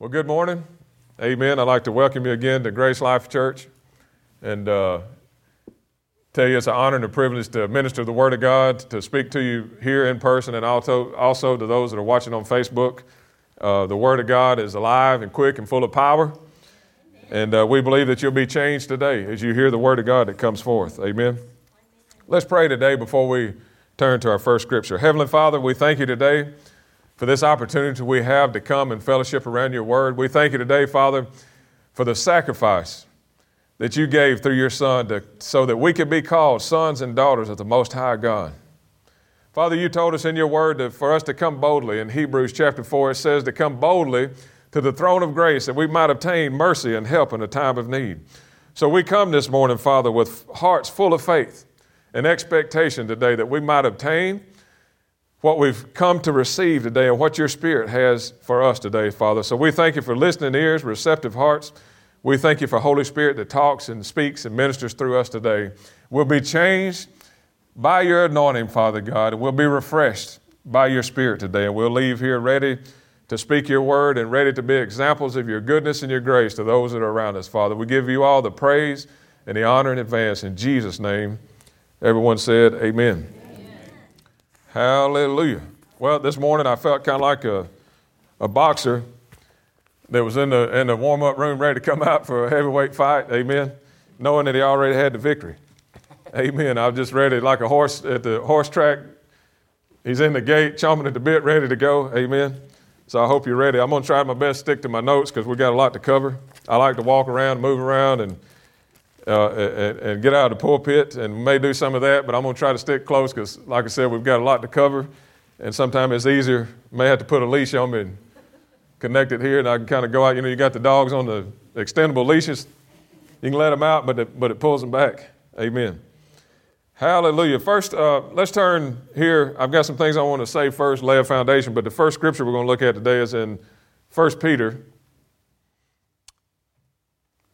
Well, good morning. Amen. I'd like to welcome you again to Grace Life Church and uh, tell you it's an honor and a privilege to minister the Word of God, to speak to you here in person, and also, also to those that are watching on Facebook. Uh, the Word of God is alive and quick and full of power. And uh, we believe that you'll be changed today as you hear the Word of God that comes forth. Amen. Let's pray today before we turn to our first scripture. Heavenly Father, we thank you today for this opportunity we have to come and fellowship around your word. We thank you today, Father, for the sacrifice that you gave through your Son to, so that we could be called sons and daughters of the Most High God. Father, you told us in your word that for us to come boldly. In Hebrews chapter 4, it says to come boldly to the throne of grace that we might obtain mercy and help in a time of need. So we come this morning, Father, with hearts full of faith and expectation today that we might obtain what we've come to receive today and what your Spirit has for us today, Father. So we thank you for listening ears, receptive hearts. We thank you for Holy Spirit that talks and speaks and ministers through us today. We'll be changed by your anointing, Father God, and we'll be refreshed by your Spirit today. And we'll leave here ready to speak your word and ready to be examples of your goodness and your grace to those that are around us, Father. We give you all the praise and the honor in advance. In Jesus' name, everyone said, Amen. Hallelujah. Well, this morning I felt kind of like a, a boxer that was in the, in the warm up room ready to come out for a heavyweight fight. Amen. Knowing that he already had the victory. Amen. I was just ready, like a horse at the horse track. He's in the gate, chomping at the bit, ready to go. Amen. So I hope you're ready. I'm going to try my best to stick to my notes because we got a lot to cover. I like to walk around, move around, and uh, and, and, get out of the pulpit and may do some of that, but I'm going to try to stick close because, like I said, we've got a lot to cover. And sometimes it's easier, may have to put a leash on me and connect it here, and I can kind of go out. You know, you got the dogs on the extendable leashes. You can let them out, but it, but it pulls them back. Amen. Hallelujah. First, uh, let's turn here. I've got some things I want to say first, lay a foundation, but the first scripture we're going to look at today is in 1 Peter.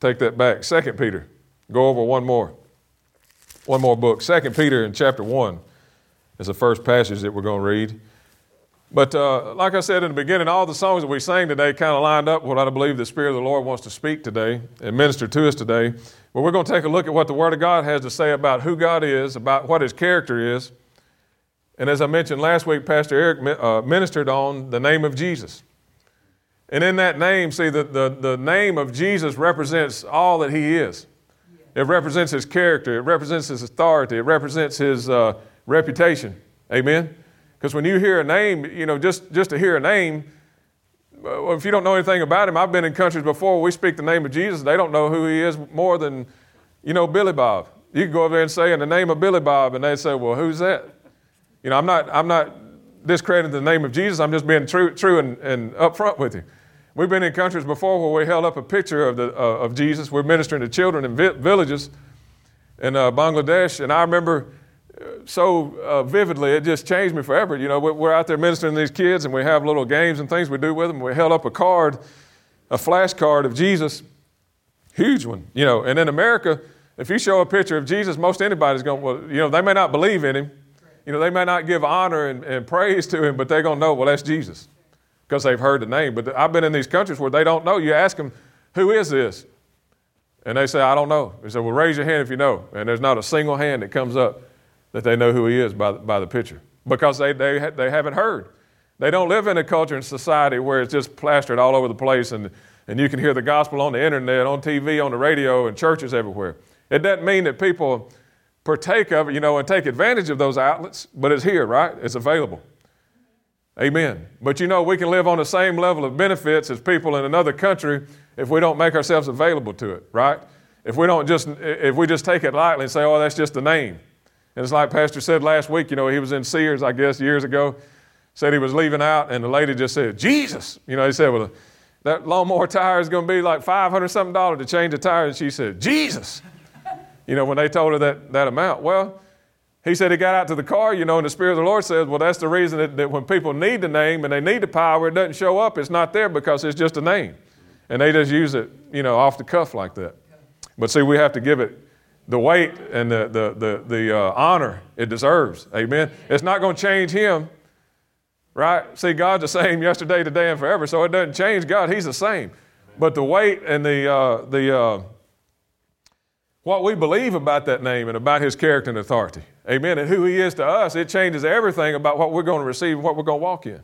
Take that back. 2 Peter. Go over one more. One more book. Second Peter in chapter 1 is the first passage that we're going to read. But uh, like I said in the beginning, all the songs that we sang today kind of lined up what I believe the Spirit of the Lord wants to speak today and minister to us today. But we're going to take a look at what the Word of God has to say about who God is, about what His character is. And as I mentioned last week, Pastor Eric uh, ministered on the name of Jesus. And in that name, see, the, the, the name of Jesus represents all that He is. It represents his character. It represents his authority. It represents his uh, reputation. Amen? Because when you hear a name, you know, just, just to hear a name, if you don't know anything about him, I've been in countries before we speak the name of Jesus, they don't know who he is more than, you know, Billy Bob. You can go over there and say, in the name of Billy Bob, and they say, well, who's that? You know, I'm not, I'm not discrediting the name of Jesus. I'm just being true, true and, and upfront with you. We've been in countries before where we held up a picture of, the, uh, of Jesus. We're ministering to children in vi- villages in uh, Bangladesh, and I remember uh, so uh, vividly, it just changed me forever. You know, we're out there ministering to these kids, and we have little games and things we do with them. We held up a card, a flash card of Jesus, huge one, you know. And in America, if you show a picture of Jesus, most anybody's going, well, you know, they may not believe in him. You know, they may not give honor and, and praise to him, but they're going to know, well, that's Jesus because they've heard the name. But I've been in these countries where they don't know. You ask them, who is this? And they say, I don't know. They say, well, raise your hand if you know. And there's not a single hand that comes up that they know who he is by, by the picture because they, they, they haven't heard. They don't live in a culture and society where it's just plastered all over the place and, and you can hear the gospel on the internet, on TV, on the radio, and churches everywhere. It doesn't mean that people partake of it, you know, and take advantage of those outlets, but it's here, right? It's available. Amen. But you know, we can live on the same level of benefits as people in another country if we don't make ourselves available to it, right? If we don't just, if we just take it lightly and say, oh, that's just a name. And it's like Pastor said last week, you know, he was in Sears, I guess, years ago, said he was leaving out, and the lady just said, Jesus. You know, he said, well, that lawnmower tire is going to be like 500 something dollars to change the tire. And she said, Jesus. You know, when they told her that, that amount. Well, he said he got out to the car, you know, and the Spirit of the Lord says, well, that's the reason that, that, when people need the name and they need the power, it doesn't show up. It's not there because it's just a name. And they just use it, you know, off the cuff like that. But see, we have to give it the weight and the, the, the, the uh, honor it deserves. Amen. It's not going to change him. Right? See, God's the same yesterday, today, and forever, so it doesn't change God. He's the same. But the weight and the, uh, the uh, what we believe about that name and about his character and authority, amen, and who he is to us, it changes everything about what we're going to receive and what we're going to walk in.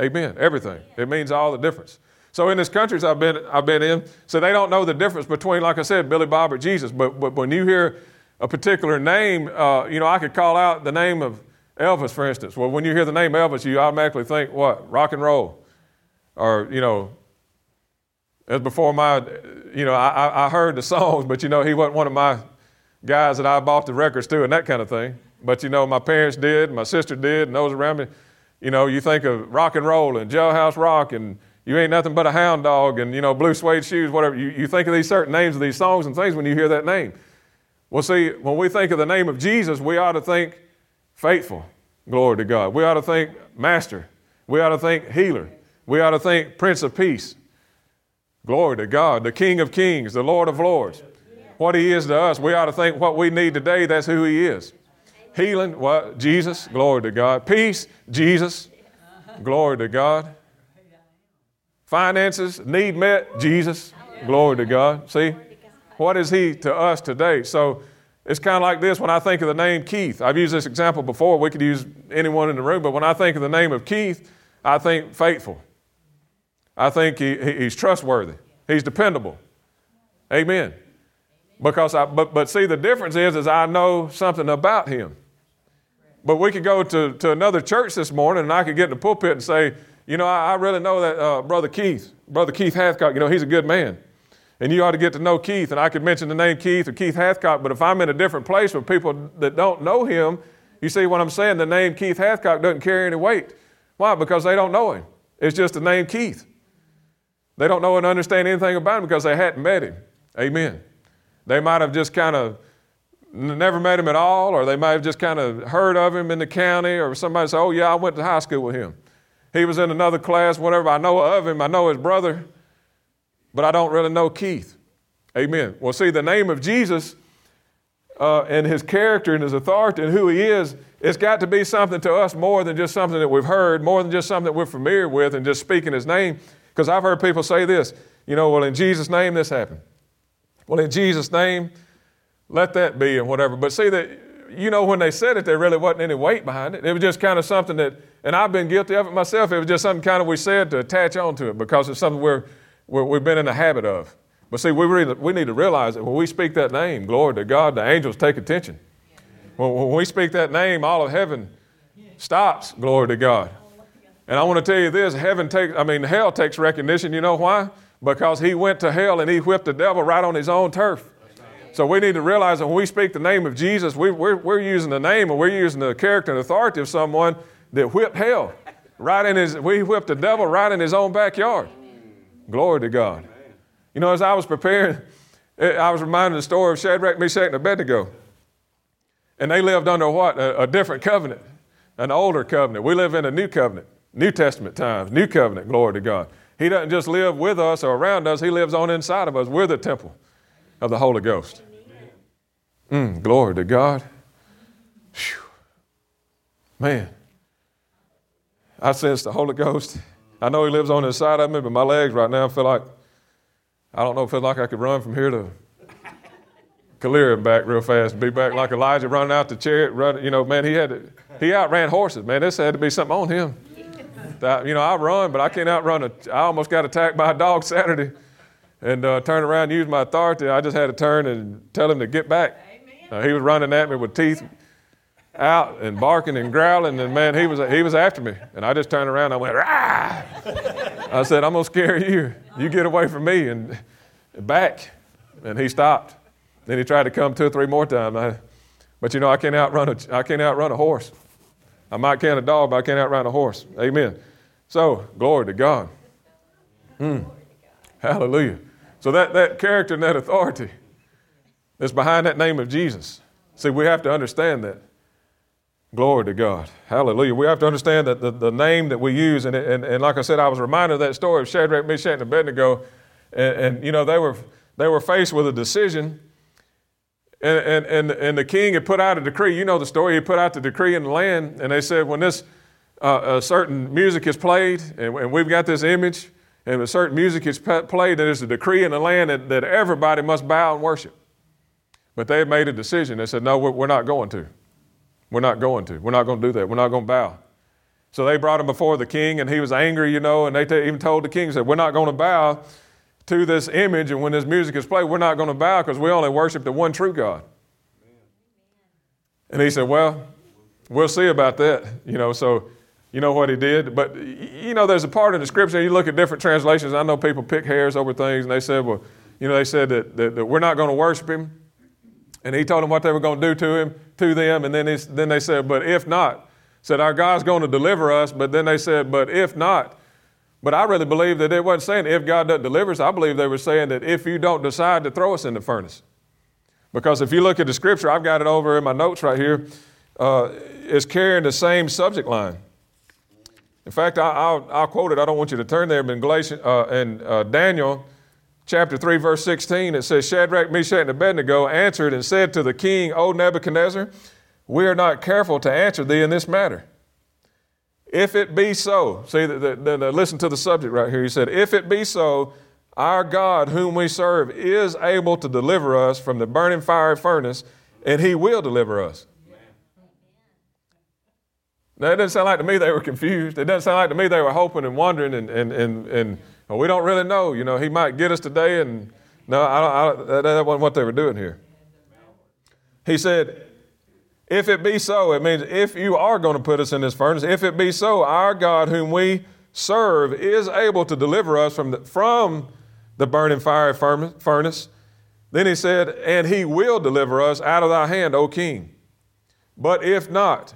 Amen. Everything. It means all the difference. So in these countries I've been, I've been in, so they don't know the difference between, like I said, Billy Bob or Jesus. But, but when you hear a particular name, uh, you know, I could call out the name of Elvis, for instance. Well, when you hear the name Elvis, you automatically think what? Rock and roll. Or, you know, as before my, you know, I, I heard the songs, but, you know, he wasn't one of my guys that I bought the records to and that kind of thing. But, you know, my parents did, my sister did, and those around me. You know, you think of rock and roll and jailhouse rock and you ain't nothing but a hound dog and, you know, blue suede shoes, whatever. You, you think of these certain names of these songs and things when you hear that name. Well, see, when we think of the name of Jesus, we ought to think faithful. Glory to God. We ought to think master. We ought to think healer. We ought to think prince of peace. Glory to God, the King of kings, the Lord of lords. What he is to us, we ought to think what we need today, that's who he is. Healing, what? Jesus, glory to God. Peace, Jesus, glory to God. Finances, need met, Jesus. Glory to God. See? What is He to us today? So it's kind of like this when I think of the name Keith. I've used this example before. We could use anyone in the room, but when I think of the name of Keith, I think faithful. I think he, he's trustworthy. He's dependable. Amen. Because I, but, but see, the difference is, is I know something about him. But we could go to, to another church this morning and I could get in the pulpit and say, you know, I, I really know that uh, Brother Keith, Brother Keith Hathcock, you know, he's a good man. And you ought to get to know Keith. And I could mention the name Keith or Keith Hathcock, but if I'm in a different place with people that don't know him, you see what I'm saying? The name Keith Hathcock doesn't carry any weight. Why? Because they don't know him. It's just the name Keith. They don't know and understand anything about him because they hadn't met him. Amen. They might have just kind of never met him at all, or they might have just kind of heard of him in the county, or somebody said, Oh, yeah, I went to high school with him. He was in another class, whatever. I know of him, I know his brother, but I don't really know Keith. Amen. Well, see, the name of Jesus uh, and his character and his authority and who he is, it's got to be something to us more than just something that we've heard, more than just something that we're familiar with and just speaking his name. Because I've heard people say this, you know, well, in Jesus' name this happened. Well, in Jesus' name, let that be and whatever. But see that you know, when they said it, there really wasn't any weight behind it. It was just kind of something that, and I've been guilty of it myself. It was just something kind of we said to attach onto it because it's something we're, we have been in the habit of. But see, we, really, we need to realize that when we speak that name, glory to God, the angels take attention. When, when we speak that name, all of heaven stops, glory to God. And I want to tell you this heaven takes, I mean, hell takes recognition. You know why? Because he went to hell and he whipped the devil right on his own turf. So we need to realize that when we speak the name of Jesus, we, we're, we're using the name and we're using the character and authority of someone that whipped hell right in his, we whipped the devil right in his own backyard. Glory to God. You know, as I was preparing, eh, I was reminded of the story of Shadrach, Meshach, and Abednego. And they lived under what? A, a different covenant, an older covenant. We live in a new covenant, New Testament times, new covenant, glory to God. He doesn't just live with us or around us, He lives on inside of us. We're the temple of the Holy Ghost. Mm, glory to God. Whew. Man, I sense the Holy Ghost. I know He lives on inside of me, but my legs right now feel like, I don't know, feel like I could run from here to Calera and back real fast be back like Elijah running out the chariot. Run, you know, man, he had to, he outran horses. Man, this had to be something on him. That, you know, I run, but I can't outrun a. I almost got attacked by a dog Saturday and uh, turn around and use my authority. I just had to turn and tell him to get back. Uh, he was running at me with teeth out and barking and growling, and man, he was he was after me. And I just turned around. And I went, Rah! I said, "I'm gonna scare you. You get away from me." And back, and he stopped. Then he tried to come two or three more times. I, but you know, I can't outrun a I can't outrun a horse. I might can a dog, but I can't outrun a horse. Amen. So glory to God. Mm. Hallelujah. So that, that character and that authority is behind that name of Jesus. See, we have to understand that. Glory to God. Hallelujah. We have to understand that the, the name that we use, and, and, and like I said, I was reminded of that story of Shadrach, Meshach, and Abednego. And, and, you know, they were, they were faced with a decision. And, and, and, and the king had put out a decree. You know the story. He put out the decree in the land, and they said, when this uh, a certain music is played, and, and, we've got this image, and a certain music is played, and there's a decree in the land that, that everybody must bow and worship. But they made a decision. They said, No, we're, we're not going to. We're not going to. We're not going to do that. We're not going to bow. So they brought him before the king, and he was angry, you know, and they t- even told the king, said, We're not going to bow to this image, and when this music is played, we're not going to bow because we only worship the one true God. And he said, Well, we'll see about that, you know. So, you know what he did? But, you know, there's a part in the scripture, you look at different translations. I know people pick hairs over things, and they said, Well, you know, they said that, that, that we're not going to worship him. And he told them what they were going to do to him, to them, and then, he, then they said, But if not, said, Our God's going to deliver us. But then they said, But if not, but I really believe that it wasn't saying if God doesn't deliver us. I believe they were saying that if you don't decide to throw us in the furnace. Because if you look at the scripture, I've got it over in my notes right here, uh, it's carrying the same subject line. In fact, I, will quote it. I don't want you to turn there, but in, Galatians, uh, in uh, Daniel chapter 3, verse 16, it says, Shadrach, Meshach, and Abednego answered and said to the king, O Nebuchadnezzar, we are not careful to answer thee in this matter. If it be so, see, the, the, the, listen to the subject right here. He said, If it be so, our God, whom we serve, is able to deliver us from the burning fiery furnace, and he will deliver us. Now, it doesn't sound like to me they were confused. It doesn't sound like to me they were hoping and wondering, and, and, and, and well, we don't really know. You know, he might get us today, and no, I I, that, that wasn't what they were doing here. He said, if it be so, it means if you are going to put us in this furnace, if it be so, our God, whom we serve, is able to deliver us from the, from the burning fiery furnace. Then he said, And he will deliver us out of thy hand, O king. But if not,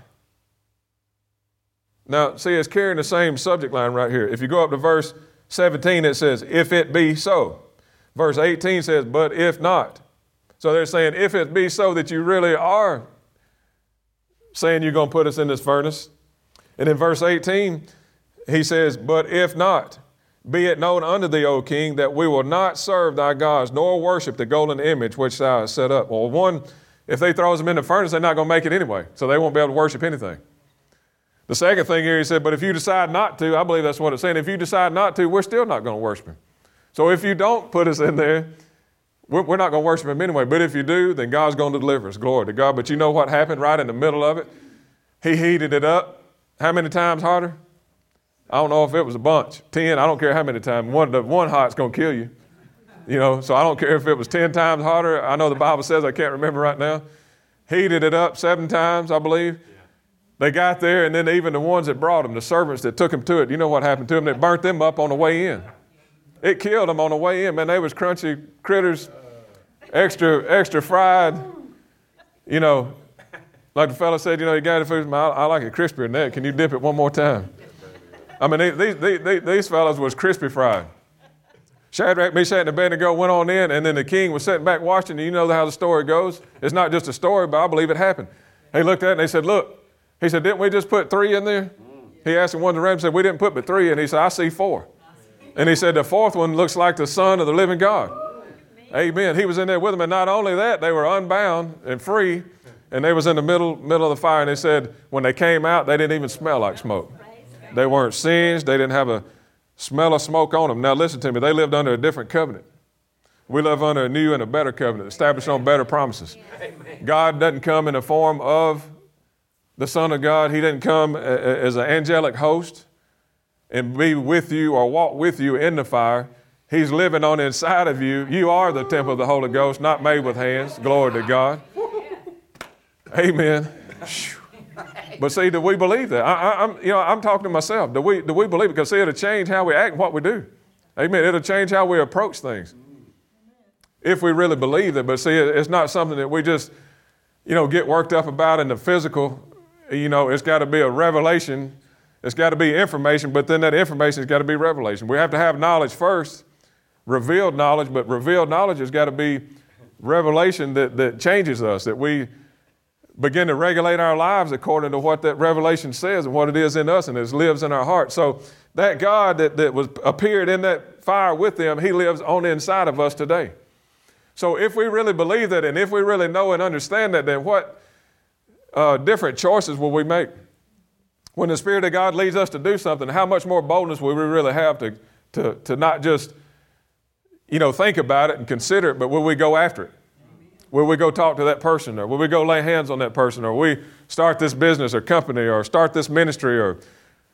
now see, it's carrying the same subject line right here. If you go up to verse 17, it says, If it be so. Verse 18 says, But if not. So they're saying, If it be so that you really are saying you're going to put us in this furnace. And in verse 18, he says, But if not, be it known unto thee, O king, that we will not serve thy gods, nor worship the golden image which thou hast set up. Well, one, if they throws them in the furnace, they're not going to make it anyway, so they won't be able to worship anything. The second thing here, he said, But if you decide not to, I believe that's what it's saying. If you decide not to, we're still not going to worship him. So if you don't put us in there, we're not going to worship him anyway. But if you do, then God's going to deliver us. Glory to God. But you know what happened right in the middle of it? He heated it up. How many times harder? I don't know if it was a bunch. Ten, I don't care how many times. One, one hot's going to kill you. You know, so I don't care if it was 10 times harder. I know the Bible says, I can't remember right now. Heated it up seven times, I believe. They got there, and then even the ones that brought them, the servants that took them to it, you know what happened to them? They burnt them up on the way in. It killed them on the way in. Man, they was crunchy critters, extra, extra fried. You know, like the fellow said, you know, you got it food. I, I like it crispier than that. Can you dip it one more time? I mean, these, these, these fellows was crispy fried. Shadrach, Meshach, and Abednego went on in, and then the king was sitting back watching. You know how the story goes. It's not just a story, but I believe it happened. He looked at it and he said, Look, he said, Didn't we just put three in there? He asked him one of the rams, said, We didn't put but three. And he said, I see four. And he said, The fourth one looks like the Son of the living God. Amen. He was in there with them. And not only that, they were unbound and free. And they was in the middle, middle of the fire. And they said, when they came out, they didn't even smell like smoke. They weren't singed. They didn't have a smell of smoke on them. Now, listen to me. They lived under a different covenant. We live under a new and a better covenant, established on better promises. God doesn't come in the form of the Son of God. He didn't come as an angelic host and be with you or walk with you in the fire. He's living on inside of you. You are the temple of the Holy Ghost, not made with hands. Glory to God. Amen. But see, do we believe that? I, am you know, I'm talking to myself. Do we, do we believe it? Because see, it'll change how we act and what we do. Amen. It'll change how we approach things. If we really believe it. But see, it's not something that we just, you know, get worked up about in the physical. You know, it's got to be a revelation it's got to be information, but then that information has got to be revelation. We have to have knowledge first, revealed knowledge, but revealed knowledge has got to be revelation that, that changes us, that we begin to regulate our lives according to what that revelation says and what it is in us and it lives in our heart. So that God that, that was appeared in that fire with them, he lives on the inside of us today. So if we really believe that and if we really know and understand that, then what uh, different choices will we make? When the Spirit of God leads us to do something, how much more boldness will we really have to, to, to not just, you know, think about it and consider it, but will we go after it? Will we go talk to that person, or will we go lay hands on that person, or we start this business or company, or start this ministry, or,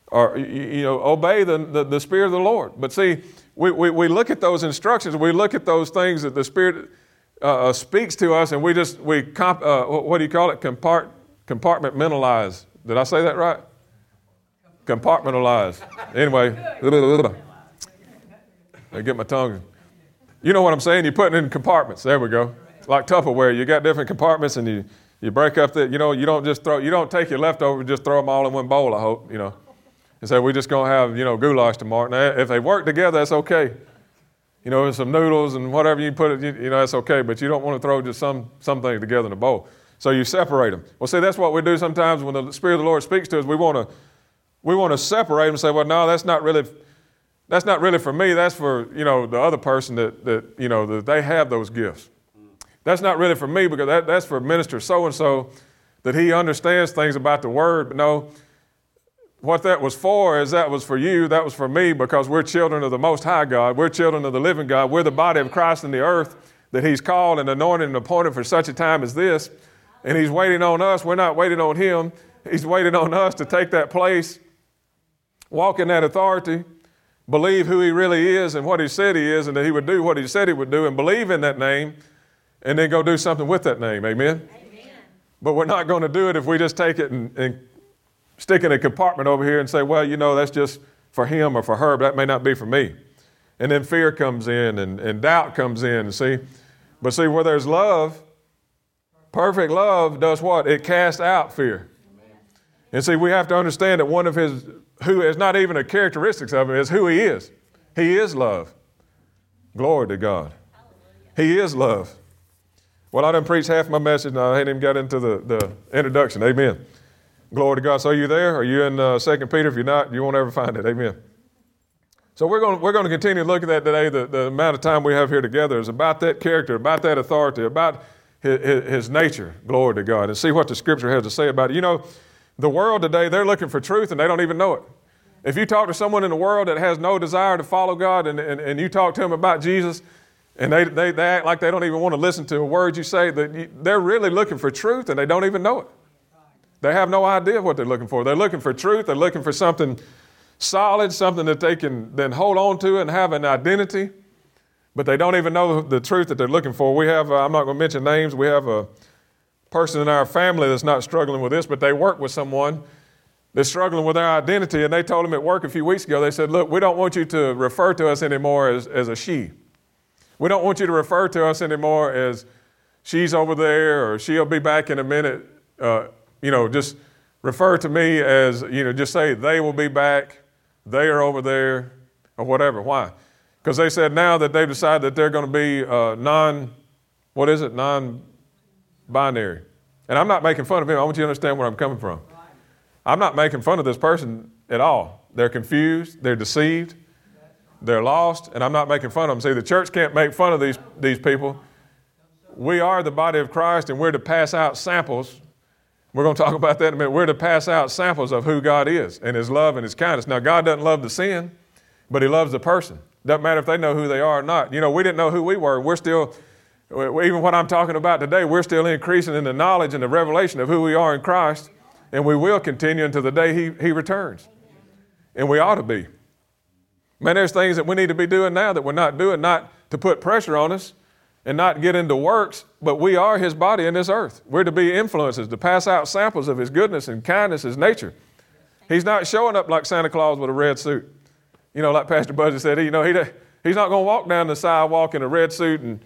or you know, obey the, the, the Spirit of the Lord? But see, we, we, we look at those instructions, we look at those things that the Spirit uh, uh speaks to us, and we just, we comp, uh, what do you call it? Compart, compartmentalize. Did I say that right? Compartmentalize. Anyway, I get my tongue. You know what I'm saying? You put it in compartments. There we go. Like Tupperware, you got different compartments, and you you break up the. You know, you don't just throw. You don't take your leftovers, just throw them all in one bowl. I hope you know. And say we're just gonna have you know goulash tomorrow. Now, if they work together, that's okay. You know, some noodles and whatever you put it, you, you know, that's okay. But you don't want to throw just some something together in a bowl. So you separate them. Well, see, that's what we do sometimes when the Spirit of the Lord speaks to us. We want to we want to separate them and say, well, no, that's not really that's not really for me. That's for you know the other person that that you know that they have those gifts. That's not really for me because that, that's for minister so and so that he understands things about the word. But no, what that was for is that was for you, that was for me because we're children of the Most High God. We're children of the living God. We're the body of Christ in the earth that He's called and anointed and appointed for such a time as this. And He's waiting on us. We're not waiting on Him. He's waiting on us to take that place, walk in that authority, believe who He really is and what He said He is, and that He would do what He said He would do, and believe in that name, and then go do something with that name. Amen? Amen. But we're not going to do it if we just take it and, and stick in a compartment over here and say, well, you know, that's just for him or for her, but that may not be for me. And then fear comes in and, and doubt comes in, see? But see, where there's love, Perfect love does what? It casts out fear. And see, we have to understand that one of his, who is not even a characteristics of him, is who he is. He is love. Glory to God. He is love. Well, I didn't preach half my message, and I hadn't even got into the, the introduction. Amen. Glory to God. So, are you there? Are you in uh, 2 Peter? If you're not, you won't ever find it. Amen. So, we're going we're to continue to look at that today. The, the amount of time we have here together is about that character, about that authority, about his, his nature. Glory to God. And see what the scripture has to say about it. You know, the world today, they're looking for truth and they don't even know it. If you talk to someone in the world that has no desire to follow God and, and, and you talk to them about Jesus and they, they, they act like they don't even want to listen to a word you say, that they're really looking for truth and they don't even know it. They have no idea what they're looking for. They're looking for truth, they're looking for something solid, something that they can then hold on to and have an identity but they don't even know the truth that they're looking for. We have, uh, I'm not going to mention names, we have a person in our family that's not struggling with this, but they work with someone that's struggling with their identity. And they told him at work a few weeks ago, they said, Look, we don't want you to refer to us anymore as, as a she. We don't want you to refer to us anymore as she's over there or she'll be back in a minute. Uh, you know, just refer to me as, you know, just say they will be back, they are over there, or whatever. Why? Because they said now that they've decided that they're going to be uh, non, what is it, non binary. And I'm not making fun of him. I want you to understand where I'm coming from. I'm not making fun of this person at all. They're confused, they're deceived, they're lost, and I'm not making fun of them. See, the church can't make fun of these, these people. We are the body of Christ, and we're to pass out samples. We're going to talk about that in a minute. We're to pass out samples of who God is and His love and His kindness. Now, God doesn't love the sin, but He loves the person. Doesn't matter if they know who they are or not. You know, we didn't know who we were. We're still, even what I'm talking about today, we're still increasing in the knowledge and the revelation of who we are in Christ, and we will continue until the day He, he returns. And we ought to be. Man, there's things that we need to be doing now that we're not doing, not to put pressure on us and not get into works, but we are His body in this earth. We're to be influences, to pass out samples of His goodness and kindness, His nature. He's not showing up like Santa Claus with a red suit. You know, like Pastor Buzzy said, you know, he, he's not going to walk down the sidewalk in a red suit and,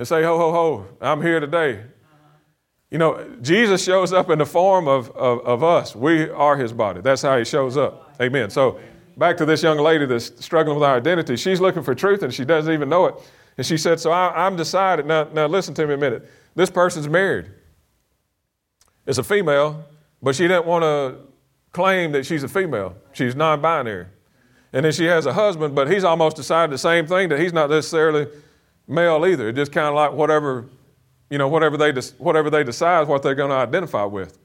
and say, ho, ho, ho, I'm here today. You know, Jesus shows up in the form of, of, of, us. We are his body. That's how he shows up. Amen. So, back to this young lady that's struggling with her identity. She's looking for truth and she doesn't even know it. And she said, So I, am decided. Now, now, listen to me a minute. This person's married. It's a female, but she didn't want to claim that she's a female. She's non binary. And then she has a husband, but he's almost decided the same thing that he's not necessarily male either. It's just kind of like whatever, you know, whatever they, just whatever they decide what they're going to identify with.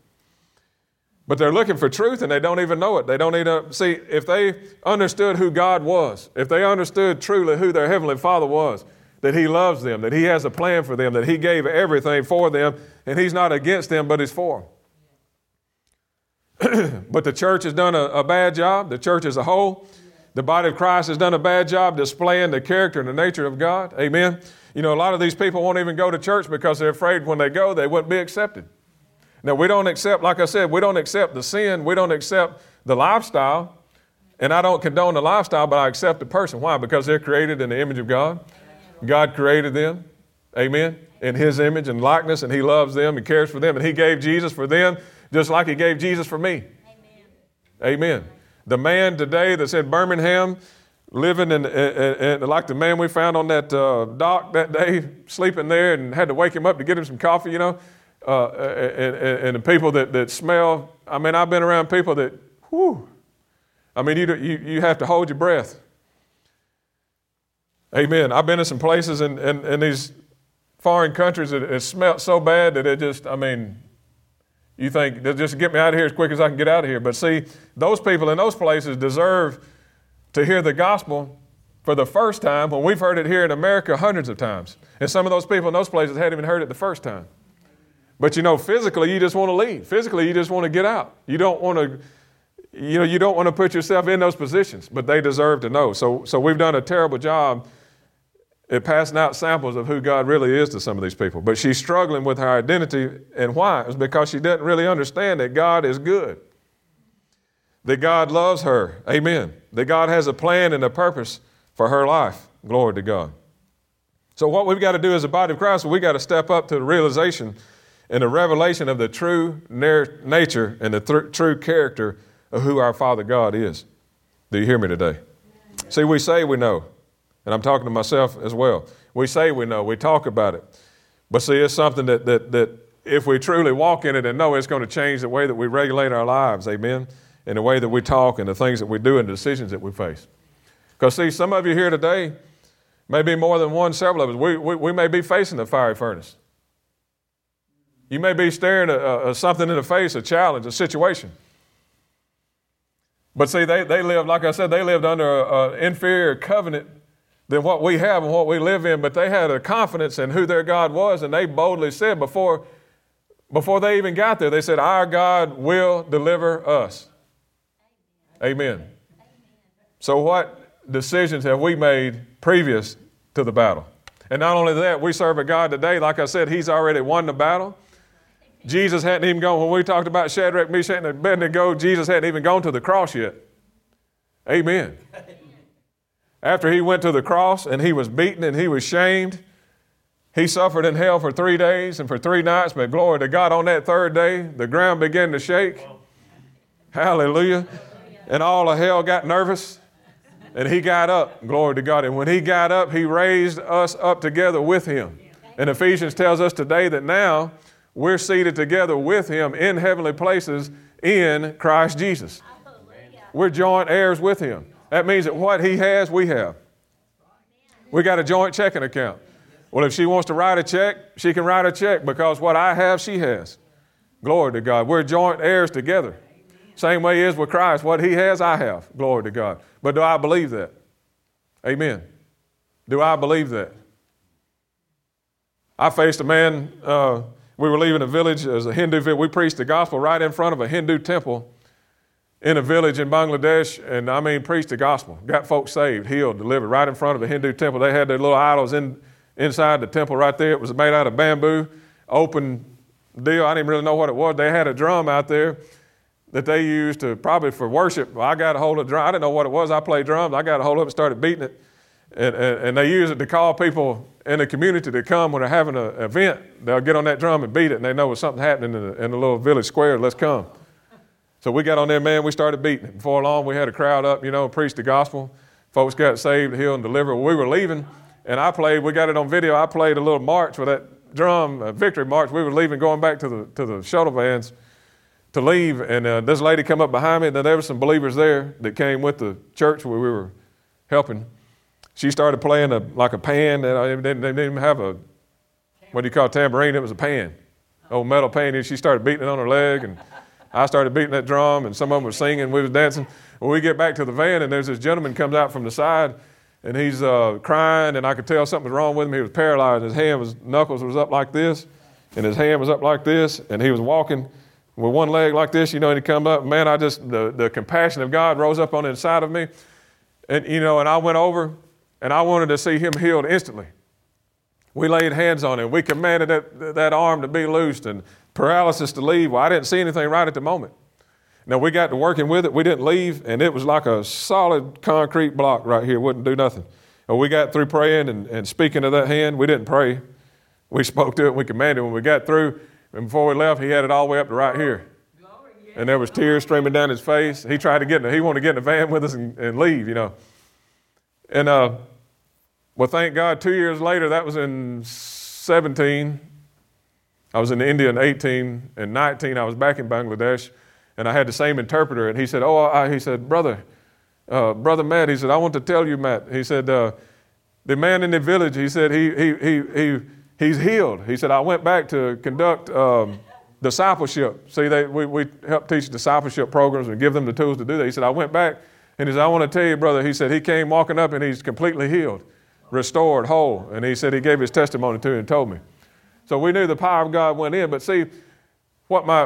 But they're looking for truth and they don't even know it. They don't even see if they understood who God was, if they understood truly who their heavenly Father was, that He loves them, that He has a plan for them, that He gave everything for them, and He's not against them, but He's for them. but the church has done a, a bad job, the church as a whole. The body of Christ has done a bad job displaying the character and the nature of God. Amen. You know, a lot of these people won't even go to church because they're afraid when they go, they wouldn't be accepted. Now, we don't accept, like I said, we don't accept the sin, we don't accept the lifestyle, and I don't condone the lifestyle, but I accept the person. Why? Because they're created in the image of God. God created them, amen, in His image and likeness, and He loves them and cares for them, and He gave Jesus for them just like He gave Jesus for me. Amen. amen. The man today that's in Birmingham, living in, in, in, like the man we found on that uh, dock that day, sleeping there, and had to wake him up to get him some coffee, you know uh, and, and, the people that, that smell. I mean, I've been around people that, whew, I mean, you, you, you have to hold your breath. Amen. I've been in some places in, in, in these foreign countries that it smelled so bad that it just, I mean, you think, just get me out of here as quick as I can get out of here. But see, those people in those places deserve to hear the gospel for the first time when we've heard it here in America hundreds of times. And some of those people in those places hadn't even heard it the first time. But you know, physically, you just want to leave. Physically, you just want to get out. You don't want to, you know, you don't want to put yourself in those positions, but they deserve to know. So, so we've done a terrible job at passing out samples of who God really is to some of these people. But she's struggling with her identity, and why? It's because she doesn't really understand that God is good, that God loves her. Amen. That God has a plan and a purpose for her life. Glory to God. So, what we've got to do as a body of Christ, we've got to step up to the realization and the revelation of the true nature and the th- true character of who our Father God is. Do you hear me today? See, we say we know, and I'm talking to myself as well. We say we know, we talk about it. But see, it's something that, that, that if we truly walk in it and know it's going to change the way that we regulate our lives, amen, and the way that we talk and the things that we do and the decisions that we face. Because, see, some of you here today, maybe more than one, several of us, we, we, we may be facing the fiery furnace. You may be staring at something in the face, a challenge, a situation. But see, they, they lived, like I said, they lived under an inferior covenant than what we have and what we live in, but they had a confidence in who their God was, and they boldly said before, before they even got there, they said, Our God will deliver us. Amen. Amen. So, what decisions have we made previous to the battle? And not only that, we serve a God today, like I said, He's already won the battle. Jesus hadn't even gone, when we talked about Shadrach, Meshach, and Abednego, Jesus hadn't even gone to the cross yet. Amen. After he went to the cross and he was beaten and he was shamed, he suffered in hell for three days and for three nights, but glory to God, on that third day, the ground began to shake. Hallelujah. And all of hell got nervous. And he got up, glory to God. And when he got up, he raised us up together with him. And Ephesians tells us today that now we're seated together with him in heavenly places in Christ Jesus. We're joint heirs with him. That means that what he has, we have. We got a joint checking account. Well, if she wants to write a check, she can write a check because what I have, she has. Glory to God. We're joint heirs together. Same way is with Christ. What he has, I have. Glory to God. But do I believe that? Amen. Do I believe that? I faced a man uh, we were leaving a village as a Hindu village. We preached the gospel right in front of a Hindu temple in a village in Bangladesh, and I mean, preached the gospel. Got folks saved, healed, delivered right in front of a Hindu temple. They had their little idols in, inside the temple right there. It was made out of bamboo, open deal. I didn't really know what it was. They had a drum out there that they used to probably for worship. I got a hold of the drum. I didn't know what it was. I played drums. I got a hold of it and started beating it. And, and, and they use it to call people in the community to come when they're having an event. They'll get on that drum and beat it, and they know there's something happening in the, in the little village square. Let's come. So we got on there, man. We started beating it. Before long, we had a crowd up, you know, preached the gospel. Folks got saved, healed, and delivered. We were leaving, and I played. We got it on video. I played a little march with that drum, a victory march. We were leaving, going back to the to the shuttle vans to leave, and uh, this lady come up behind me. And there were some believers there that came with the church where we were helping she started playing a, like a pan. They didn't, they didn't even have a, what do you call a tambourine? It was a pan, old metal pan. And she started beating it on her leg. And I started beating that drum, and some of them were singing. We was dancing. When we get back to the van, and there's this gentleman comes out from the side, and he's uh, crying, and I could tell something was wrong with him. He was paralyzed. His hand was knuckles was up like this, and his hand was up like this, and he was walking with one leg like this. You know, and he come up. Man, I just the the compassion of God rose up on the inside of me, and you know, and I went over, and I wanted to see him healed instantly. We laid hands on him. We commanded that, that arm to be loosed and paralysis to leave. Well, I didn't see anything right at the moment. Now, we got to working with it. We didn't leave, and it was like a solid concrete block right here, wouldn't do nothing. And we got through praying and, and speaking to that hand. We didn't pray. We spoke to it, we commanded. When we got through, and before we left, he had it all the way up to right here. And there was tears streaming down his face. He tried to get in the, he wanted to get in the van with us and, and leave, you know. And uh, well, thank God, two years later, that was in 17. I was in India in 18 and 19. I was back in Bangladesh, and I had the same interpreter. And he said, "Oh, I, he said, brother, uh, brother Matt." He said, "I want to tell you, Matt." He said, uh, "The man in the village." He said, "He he he he he's healed." He said, "I went back to conduct." Um, discipleship. See, they, we, we help teach discipleship programs and give them the tools to do that. He said, I went back and he said, I want to tell you, brother, he said, he came walking up and he's completely healed restored, whole. And he said he gave his testimony to and told me. So we knew the power of God went in. But see, what my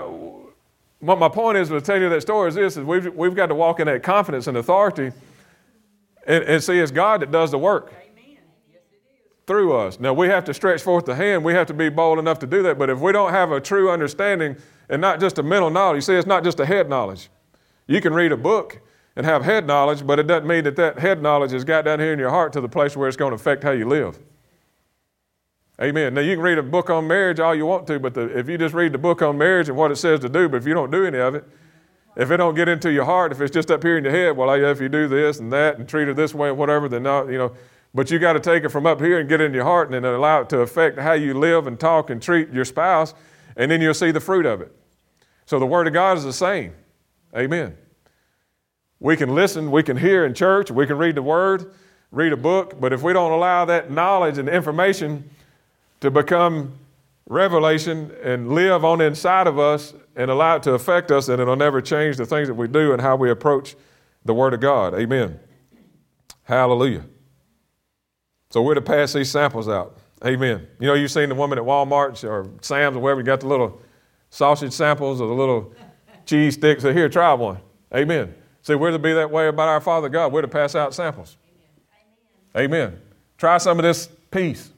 what my point is to tell you that story is this is we've, we've got to walk in that confidence and authority and, and see it's God that does the work through us. Now we have to stretch forth the hand. We have to be bold enough to do that. But if we don't have a true understanding and not just a mental knowledge, you see, it's not just a head knowledge. You can read a book and have head knowledge, but it doesn't mean that that head knowledge has got down here in your heart to the place where it's going to affect how you live. Amen. Now, you can read a book on marriage all you want to, but the, if you just read the book on marriage and what it says to do, but if you don't do any of it, if it don't get into your heart, if it's just up here in your head, well, if you do this and that and treat it this way and whatever, then not, you know, but you got to take it from up here and get it in your heart and then allow it to affect how you live and talk and treat your spouse, and then you'll see the fruit of it. So the Word of God is the same. Amen. We can listen, we can hear in church, we can read the Word, read a book, but if we don't allow that knowledge and information to become revelation and live on inside of us and allow it to affect us, and it'll never change the things that we do and how we approach the Word of God. Amen. Hallelujah. So we're to pass these samples out. Amen. You know, you've seen the woman at Walmart or Sam's or wherever, you got the little sausage samples or the little cheese sticks. So here, try one. Amen. See, we're to be that way about our Father God. We're to pass out samples. Amen. Amen. Try some of this peace.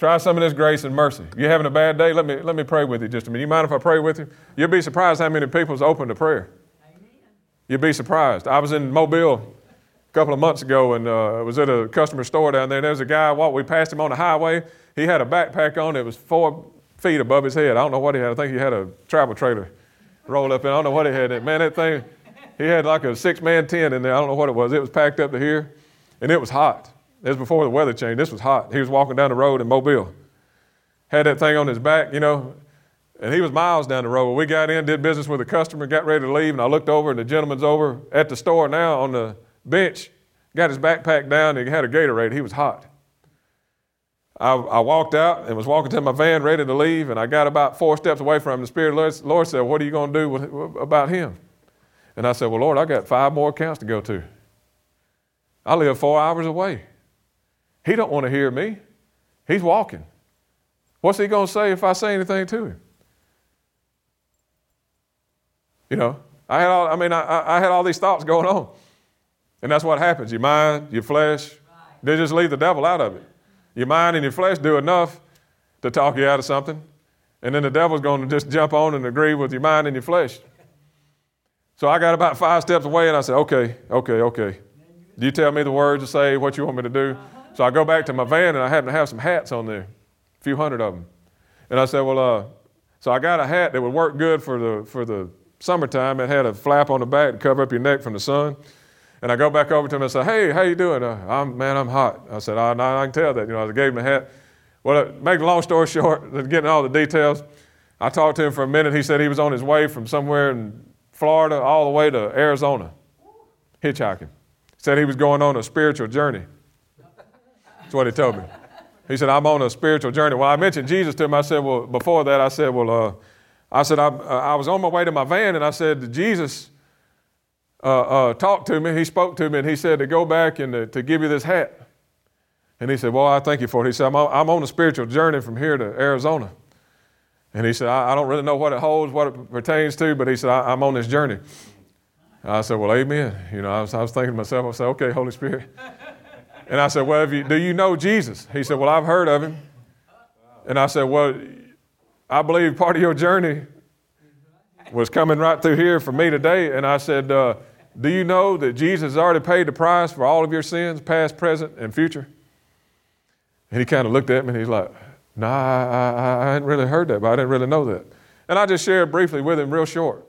Try some of this grace and mercy. If You're having a bad day? Let me, let me pray with you just a minute. You mind if I pray with you? You'll be surprised how many people's open to prayer. Amen. You'll be surprised. I was in Mobile a couple of months ago and uh, was at a customer store down there. And there was a guy, walk, we passed him on the highway. He had a backpack on that was four feet above his head. I don't know what he had. I think he had a travel trailer rolled up in. I don't know what he had. Man, that thing, he had like a six man tent in there. I don't know what it was. It was packed up to here, and it was hot. This was before the weather changed. This was hot. He was walking down the road in Mobile. Had that thing on his back, you know, and he was miles down the road. We got in, did business with a customer, got ready to leave, and I looked over, and the gentleman's over at the store now on the bench, got his backpack down, and he had a Gatorade. He was hot. I, I, walked out and was walking to my van ready to leave, and I got about four steps away from him. The Spirit the Lord said, What are you going to do with, about him? And I said, Well, Lord, I got five more accounts to go to. I live four hours away. He don't want to hear me. He's walking. What's he going to say if I say anything to him? You know, I had all, I mean, I, I had all these thoughts going on. And that's what happens. Your mind, your flesh, they just leave the devil out of it. Your mind and your flesh do enough to talk you out of something. And then the devil's going to just jump on and agree with your mind and your flesh. So I got about five steps away and I said, okay, okay, okay. Do you tell me the words to say what you want me to do. Uh-huh. So I go back to my van and I happen to have some hats on there, a few hundred of them. And I said, well, uh, so I got a hat that would work good for the, for the summertime. It had a flap on the back to cover up your neck from the sun. And I go back over to him and say, hey, how you doing? Uh, I'm, man, I'm hot. I said, no, I can tell that. You know, I gave him a hat. Well, to make a long story short, getting all the details, I talked to him for a minute. He said he was on his way from somewhere in Florida all the way to Arizona, hitchhiking. Said he was going on a spiritual journey. That's what he told me. He said, I'm on a spiritual journey. Well, I mentioned Jesus to him. I said, Well, before that, I said, Well, uh, I said, I, I was on my way to my van and I said, Jesus uh, uh, talked to me. He spoke to me and he said to go back and to, to give you this hat. And he said, Well, I thank you for it. He said, I'm on, I'm on a spiritual journey from here to Arizona. And he said, I, I, don't really know what it holds, what it pertains to, but he said, I, am on this journey. I said, Well, amen. You know, I was, I was thinking to myself, I said, Okay, Holy Spirit. And I said, Well, you, do you know Jesus? He said, Well, I've heard of him. And I said, Well, I believe part of your journey was coming right through here for me today. And I said, uh, Do you know that Jesus already paid the price for all of your sins, past, present, and future? And he kind of looked at me and he's like, nah, I, I, I hadn't really heard that, but I didn't really know that. And I just shared briefly with him, real short,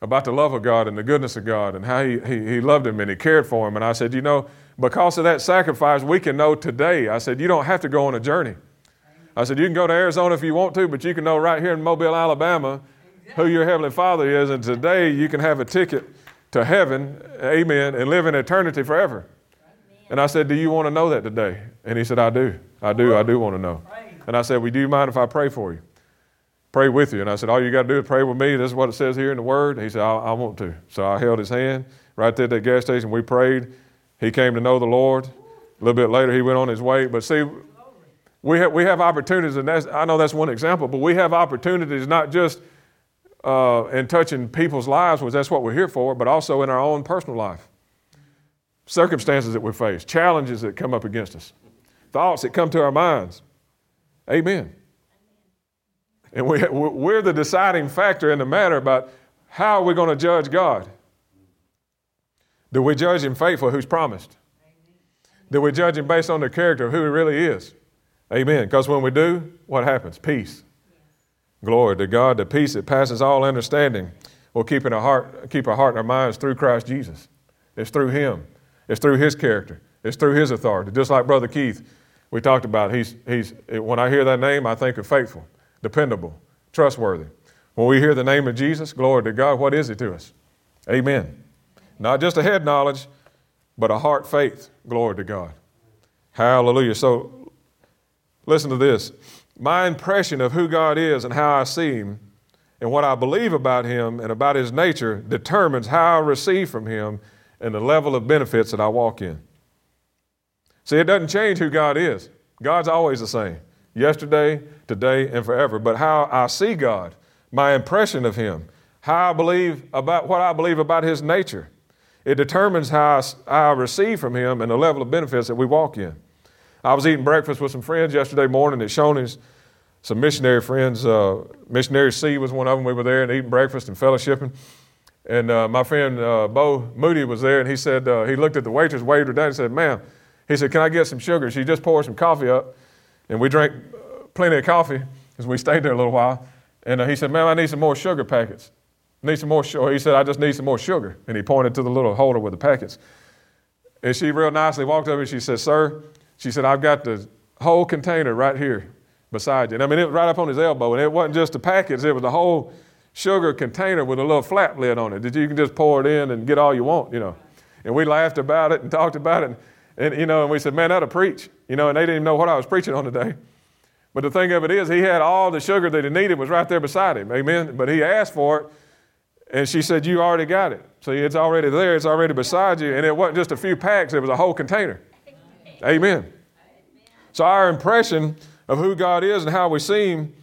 about the love of God and the goodness of God and how he, he, he loved him and he cared for him. And I said, You know, because of that sacrifice, we can know today. I said, You don't have to go on a journey. I said, You can go to Arizona if you want to, but you can know right here in Mobile, Alabama, who your Heavenly Father is. And today you can have a ticket to heaven, amen, and live in eternity forever. And I said, Do you want to know that today? And he said, I do. I do. I do want to know. And I said, Well, do you mind if I pray for you? Pray with you. And I said, All you got to do is pray with me. This is what it says here in the Word. He said, I, I want to. So I held his hand right there at that gas station. We prayed. He came to know the Lord. A little bit later, he went on his way. But see, we have, we have opportunities, and that's, I know that's one example, but we have opportunities not just uh, in touching people's lives, which that's what we're here for, but also in our own personal life. Circumstances that we face, challenges that come up against us, thoughts that come to our minds. Amen. And we, we're the deciding factor in the matter about how are we're going to judge God. Do we judge Him faithful, who's promised? Do we judge Him based on the character of who He really is? Amen. Because when we do, what happens? Peace. Glory to God. The peace that passes all understanding will keep in our heart, keep our heart and our minds through Christ Jesus. It's through Him. It's through His character. It's through His authority. Just like Brother Keith, we talked about. He's, he's, when I hear that name, I think of faithful, dependable, trustworthy. When we hear the name of Jesus, glory to God, what is He to us? Amen. Not just a head knowledge, but a heart faith. Glory to God. Hallelujah. So Listen to this. My impression of who God is and how I see Him and what I believe about Him and about His nature determines how I receive from Him and the level of benefits that I walk in. See, it doesn't change who God is. God's always the same yesterday, today, and forever. But how I see God, my impression of Him, how I believe about what I believe about His nature, it determines how I, receive from Him and the level of benefits that we walk in. I was eating breakfast with some friends yesterday morning at Shoney's, some missionary friends. Uh, missionary C was one of them. We were there and eating breakfast and fellowshipping. And uh, my friend uh, Bo Moody was there, and he said, uh, he looked at the waitress, waved her down, and said, Ma'am, he said, Can I get some sugar? She just poured some coffee up, and we drank uh, plenty of coffee as we stayed there a little while. And uh, he said, Ma'am, I need some more sugar packets. Need some more sugar. He said, I just need some more sugar. And he pointed to the little holder with the packets. And she real nicely walked over and she said, Sir, she said, I've got the whole container right here beside you. And I mean, it was right up on his elbow, and it wasn't just the packets, it was the whole sugar container with a little flap lid on it that you can just pour it in and get all you want, you know. And we laughed about it and talked about it, and, and you know, and we said, man, that'll preach, you know, and they didn't even know what I was preaching on today. But the thing of it is, he had all the sugar that he needed was right there beside him, amen. But he asked for it, and she said, you already got it. So it's already there, it's already beside you, and it wasn't just a few packs, it was a whole container. Amen. So our impression of who God is and how we see Him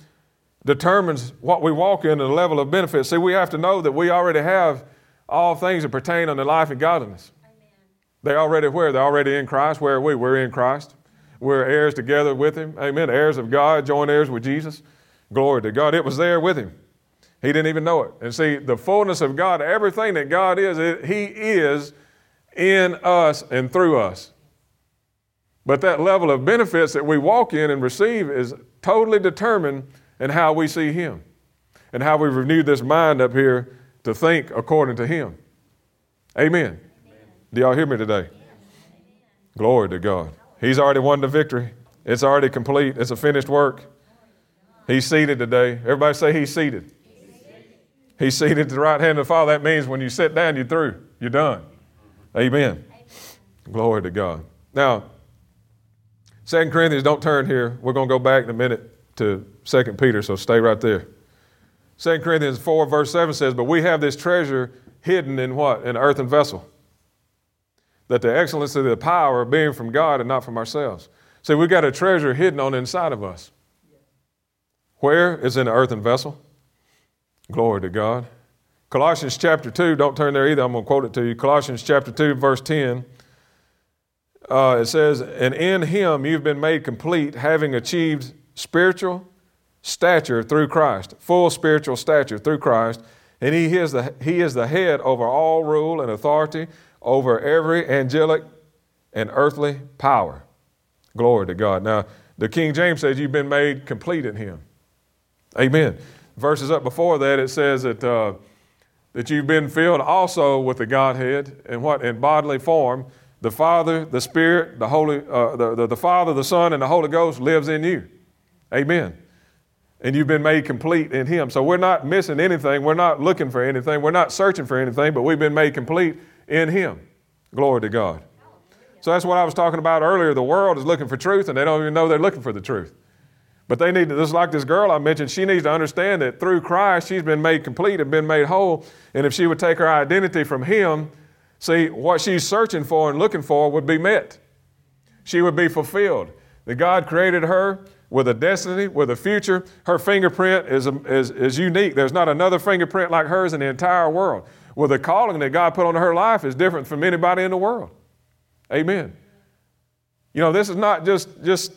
determines what we walk in and the level of benefit. See, we have to know that we already have all things that pertain unto life and godliness. They already where? They're already in Christ. Where are we? We're in Christ. We're heirs together with Him. Amen. Heirs of God, joint heirs with Jesus. Glory to God. It was there with Him. He didn't even know it. And see, the fullness of God, everything that God is, it, He is in us and through us. But that level of benefits that we walk in and receive is totally determined in how we see Him and how we've renewed this mind up here to think according to Him. Amen. Amen. Do y'all hear me today? Glory to God. He's already won the victory. It's already complete. It's a finished work. He's seated today. Everybody say He's seated. He's seated at the right hand of the Father. That means when you sit down, you're through. You're done. Amen. Glory to God. Now, Second Corinthians, don't turn here. We're going to go back in a minute to Second Peter, so stay right there. 2 Corinthians 4, verse 7 says, But we have this treasure hidden in what? In an earthen vessel. That the excellency of the power being from God and not from ourselves. See, we've got a treasure hidden on the inside of us. Where is in an earthen vessel? Glory to God. Colossians chapter 2, don't turn there either, I'm going to quote it to you. Colossians chapter 2, verse 10. Uh, it says, And in him you've been made complete, having achieved spiritual stature through Christ, full spiritual stature through Christ. And he is, the, he is the head over all rule and authority, over every angelic and earthly power. Glory to God. Now, the King James says you've been made complete in him. Amen. Verses up before that, it says that, uh, that you've been filled also with the Godhead and what? In bodily form. The Father, the Spirit, the Holy, uh, the, the, the Father, the Son, and the Holy Ghost lives in you. Amen. And you've been made complete in Him. So we're not missing anything. We're not looking for anything. We're not searching for anything, but we've been made complete in Him. Glory to God. So that's what I was talking about earlier. The world is looking for truth, and they don't even know they're looking for the truth. But they need to, just like this girl I mentioned, she needs to understand that through Christ, she's been made complete and been made whole. And if she would take her identity from Him, see, what she's searching for and looking for would be met. She would be fulfilled. That God created her with a destiny, with a future. Her fingerprint is, is, is unique. There's not another fingerprint like hers in the entire world. Well, the calling that God put on her life is different from anybody in the world. Amen. You know, this is not just, just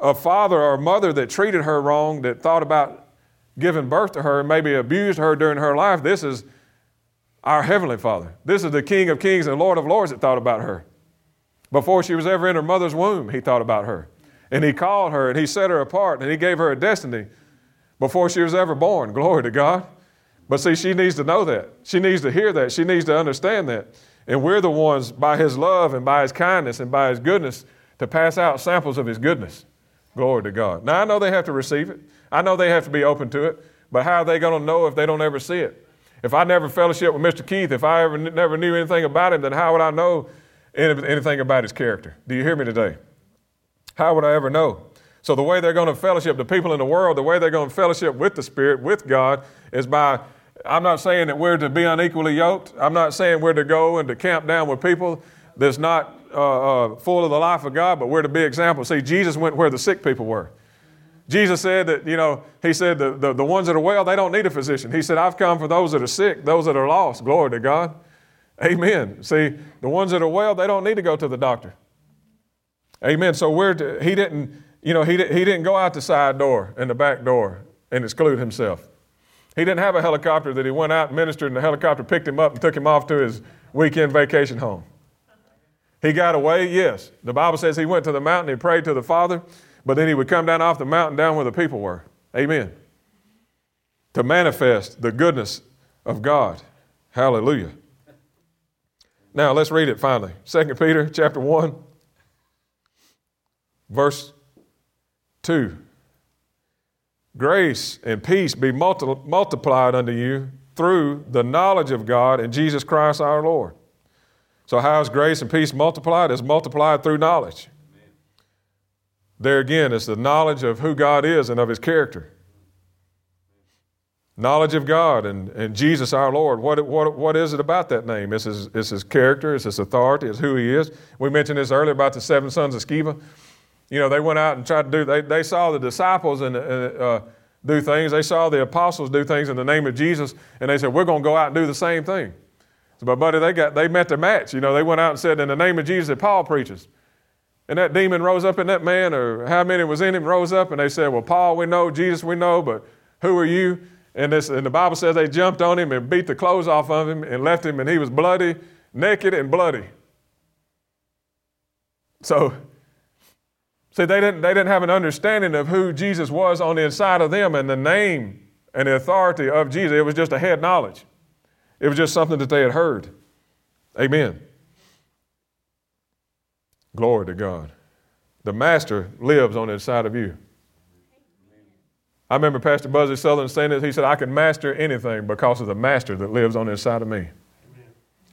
a father or a mother that treated her wrong, that thought about giving birth to her and maybe abused her during her life. This is our Heavenly Father. This is the King of Kings and Lord of Lords that thought about her. Before she was ever in her mother's womb, He thought about her. And He called her and He set her apart and He gave her a destiny before she was ever born. Glory to God. But see, she needs to know that. She needs to hear that. She needs to understand that. And we're the ones, by His love and by His kindness and by His goodness, to pass out samples of His goodness. Glory to God. Now, I know they have to receive it. I know they have to be open to it. But how are they going to know if they don't ever see it? If I never fellowship with Mr. Keith, if I ever never knew anything about him, then how would I know anything about his character? Do you hear me today? How would I ever know? So, the way they're going to fellowship, the people in the world, the way they're going to fellowship with the Spirit, with God, is by, I'm not saying that we're to be unequally yoked. I'm not saying we're to go and to camp down with people that's not uh, uh, full of the life of God, but we're to be examples. See, Jesus went where the sick people were. Jesus said that, you know, he said the, the, the ones that are well, they don't need a physician. He said, I've come for those that are sick, those that are lost. Glory to God. Amen. See, the ones that are well, they don't need to go to the doctor. Amen. So we're to, he didn't, you know, he, he didn't go out the side door and the back door and exclude himself. He didn't have a helicopter that he went out and ministered, and the helicopter picked him up and took him off to his weekend vacation home. He got away, yes. The Bible says he went to the mountain, he prayed to the Father, but then he would come down off the mountain down where the people were. Amen. To manifest the goodness of God. Hallelujah. Now let's read it finally. 2 Peter chapter 1, verse 2. Grace and peace be multi- multiplied unto you through the knowledge of God and Jesus Christ our Lord. So, how is grace and peace multiplied? It's multiplied through knowledge. There again, it's the knowledge of who God is and of His character. Knowledge of God and, and Jesus our Lord. What, what, what is it about that name? It's his, it's his character, it's His authority, it's who He is. We mentioned this earlier about the seven sons of Sceva. You know, they went out and tried to do, they, they saw the disciples and, uh, do things. They saw the apostles do things in the name of Jesus, and they said, We're going to go out and do the same thing. So, but buddy, they got they met their match. You know, they went out and said, "In the name of Jesus," that Paul preaches. And that demon rose up in that man, or how many was in him, rose up, and they said, "Well, Paul, we know, Jesus, we know, but who are you?" And, this, and the Bible says they jumped on him and beat the clothes off of him and left him, and he was bloody, naked, and bloody. So, see, they didn't, they didn't have an understanding of who Jesus was on the inside of them and the name and the authority of Jesus. It was just a head knowledge. It was just something that they had heard. Amen. Glory to God. The master lives on the inside of you. I remember Pastor Buzzy Sutherland saying this. He said, I can master anything because of the master that lives on the inside of me. Amen.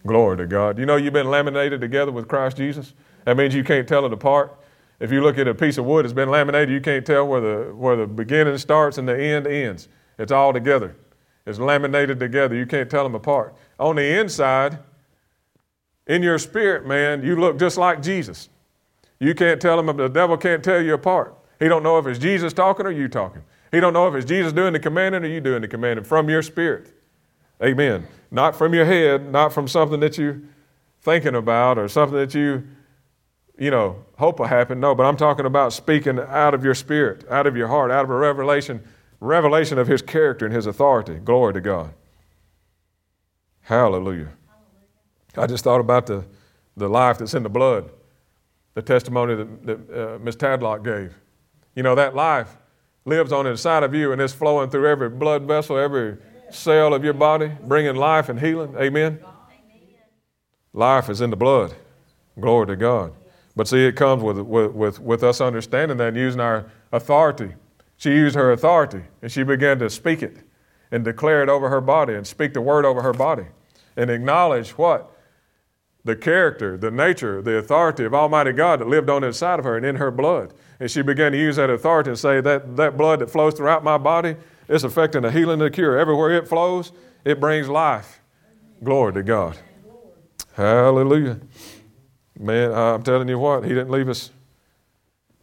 Glory to God. You know you've been laminated together with Christ Jesus? That means you can't tell it apart. If you look at a piece of wood that's been laminated, you can't tell where the, where the beginning starts and the end ends. It's all together. It's laminated together. You can't tell them apart. On the inside, in your spirit, man, you look just like Jesus. You can't tell them, the devil can't tell you apart. He don't know if it's Jesus talking or you talking. He don't know if it's Jesus doing the commanding or you doing the commanding from your spirit. Amen. Not from your head, not from something that you thinking about or something that you, you know, hope will happen. No, but I'm talking about speaking out of your spirit, out of your heart, out of a revelation, revelation of his character and his authority. Glory to God. Hallelujah. I just thought about the, the life that's in the blood, the testimony that, that uh, Ms. Tadlock gave. You know, that life lives on inside of you and it's flowing through every blood vessel, every cell of your body, bringing life and healing. Amen. Life is in the blood. Glory to God. But see, it comes with, with, with, with us understanding that and using our authority. She used her authority and she began to speak it and declare it over her body and speak the word over her body and acknowledge what? The character, the nature, the authority of Almighty God that lived on inside of her and in her blood. And she began to use that authority and say that that blood that flows throughout my body is affecting the healing and the cure. Everywhere it flows, it brings life. Glory to God. Hallelujah. Man, I'm telling you what, He didn't leave us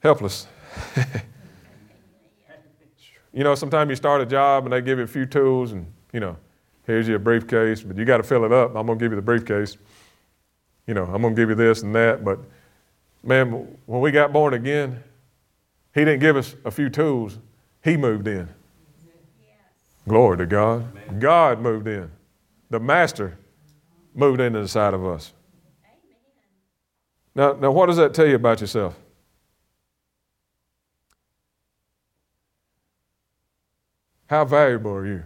helpless. you know, sometimes you start a job and they give you a few tools and, you know, here's your briefcase, but you got to fill it up. I'm going to give you the briefcase. You know, I'm going to give you this and that. But man, when we got born again, He didn't give us a few tools, He moved in. Glory to God. Amen. God moved in. The Master moved into the side of us. Now, now, what does that tell you about yourself? How valuable are you?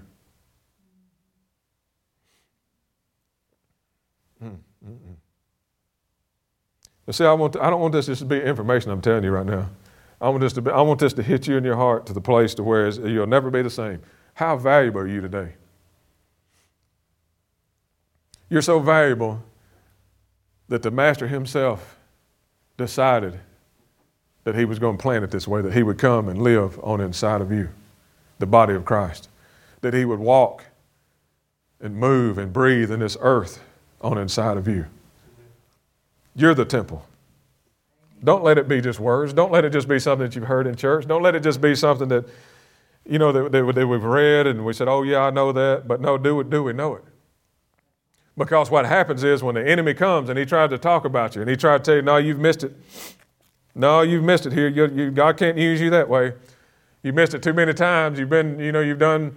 Mm, mm, mm. See, I, want to, I don't want this just to be information I'm telling you right now. I want, this to be, I want this to hit you in your heart to the place to where you'll never be the same. How valuable are you today? You're so valuable that the Master himself decided that he was going to plan it this way, that he would come and live on inside of you, the body of Christ, that he would walk and move and breathe in this earth on inside of you. You're the temple. Don't let it be just words. Don't let it just be something that you've heard in church. Don't let it just be something that you know, that, that, that we've read and we said, oh, yeah, I know that. But no, do it, do we know it? Because what happens is when the enemy comes and he tries to talk about you and he tries to tell you, no, you've missed it. No, you've missed it here. You, you, God can't use you that way. You missed it too many times. You've been, you know, you've done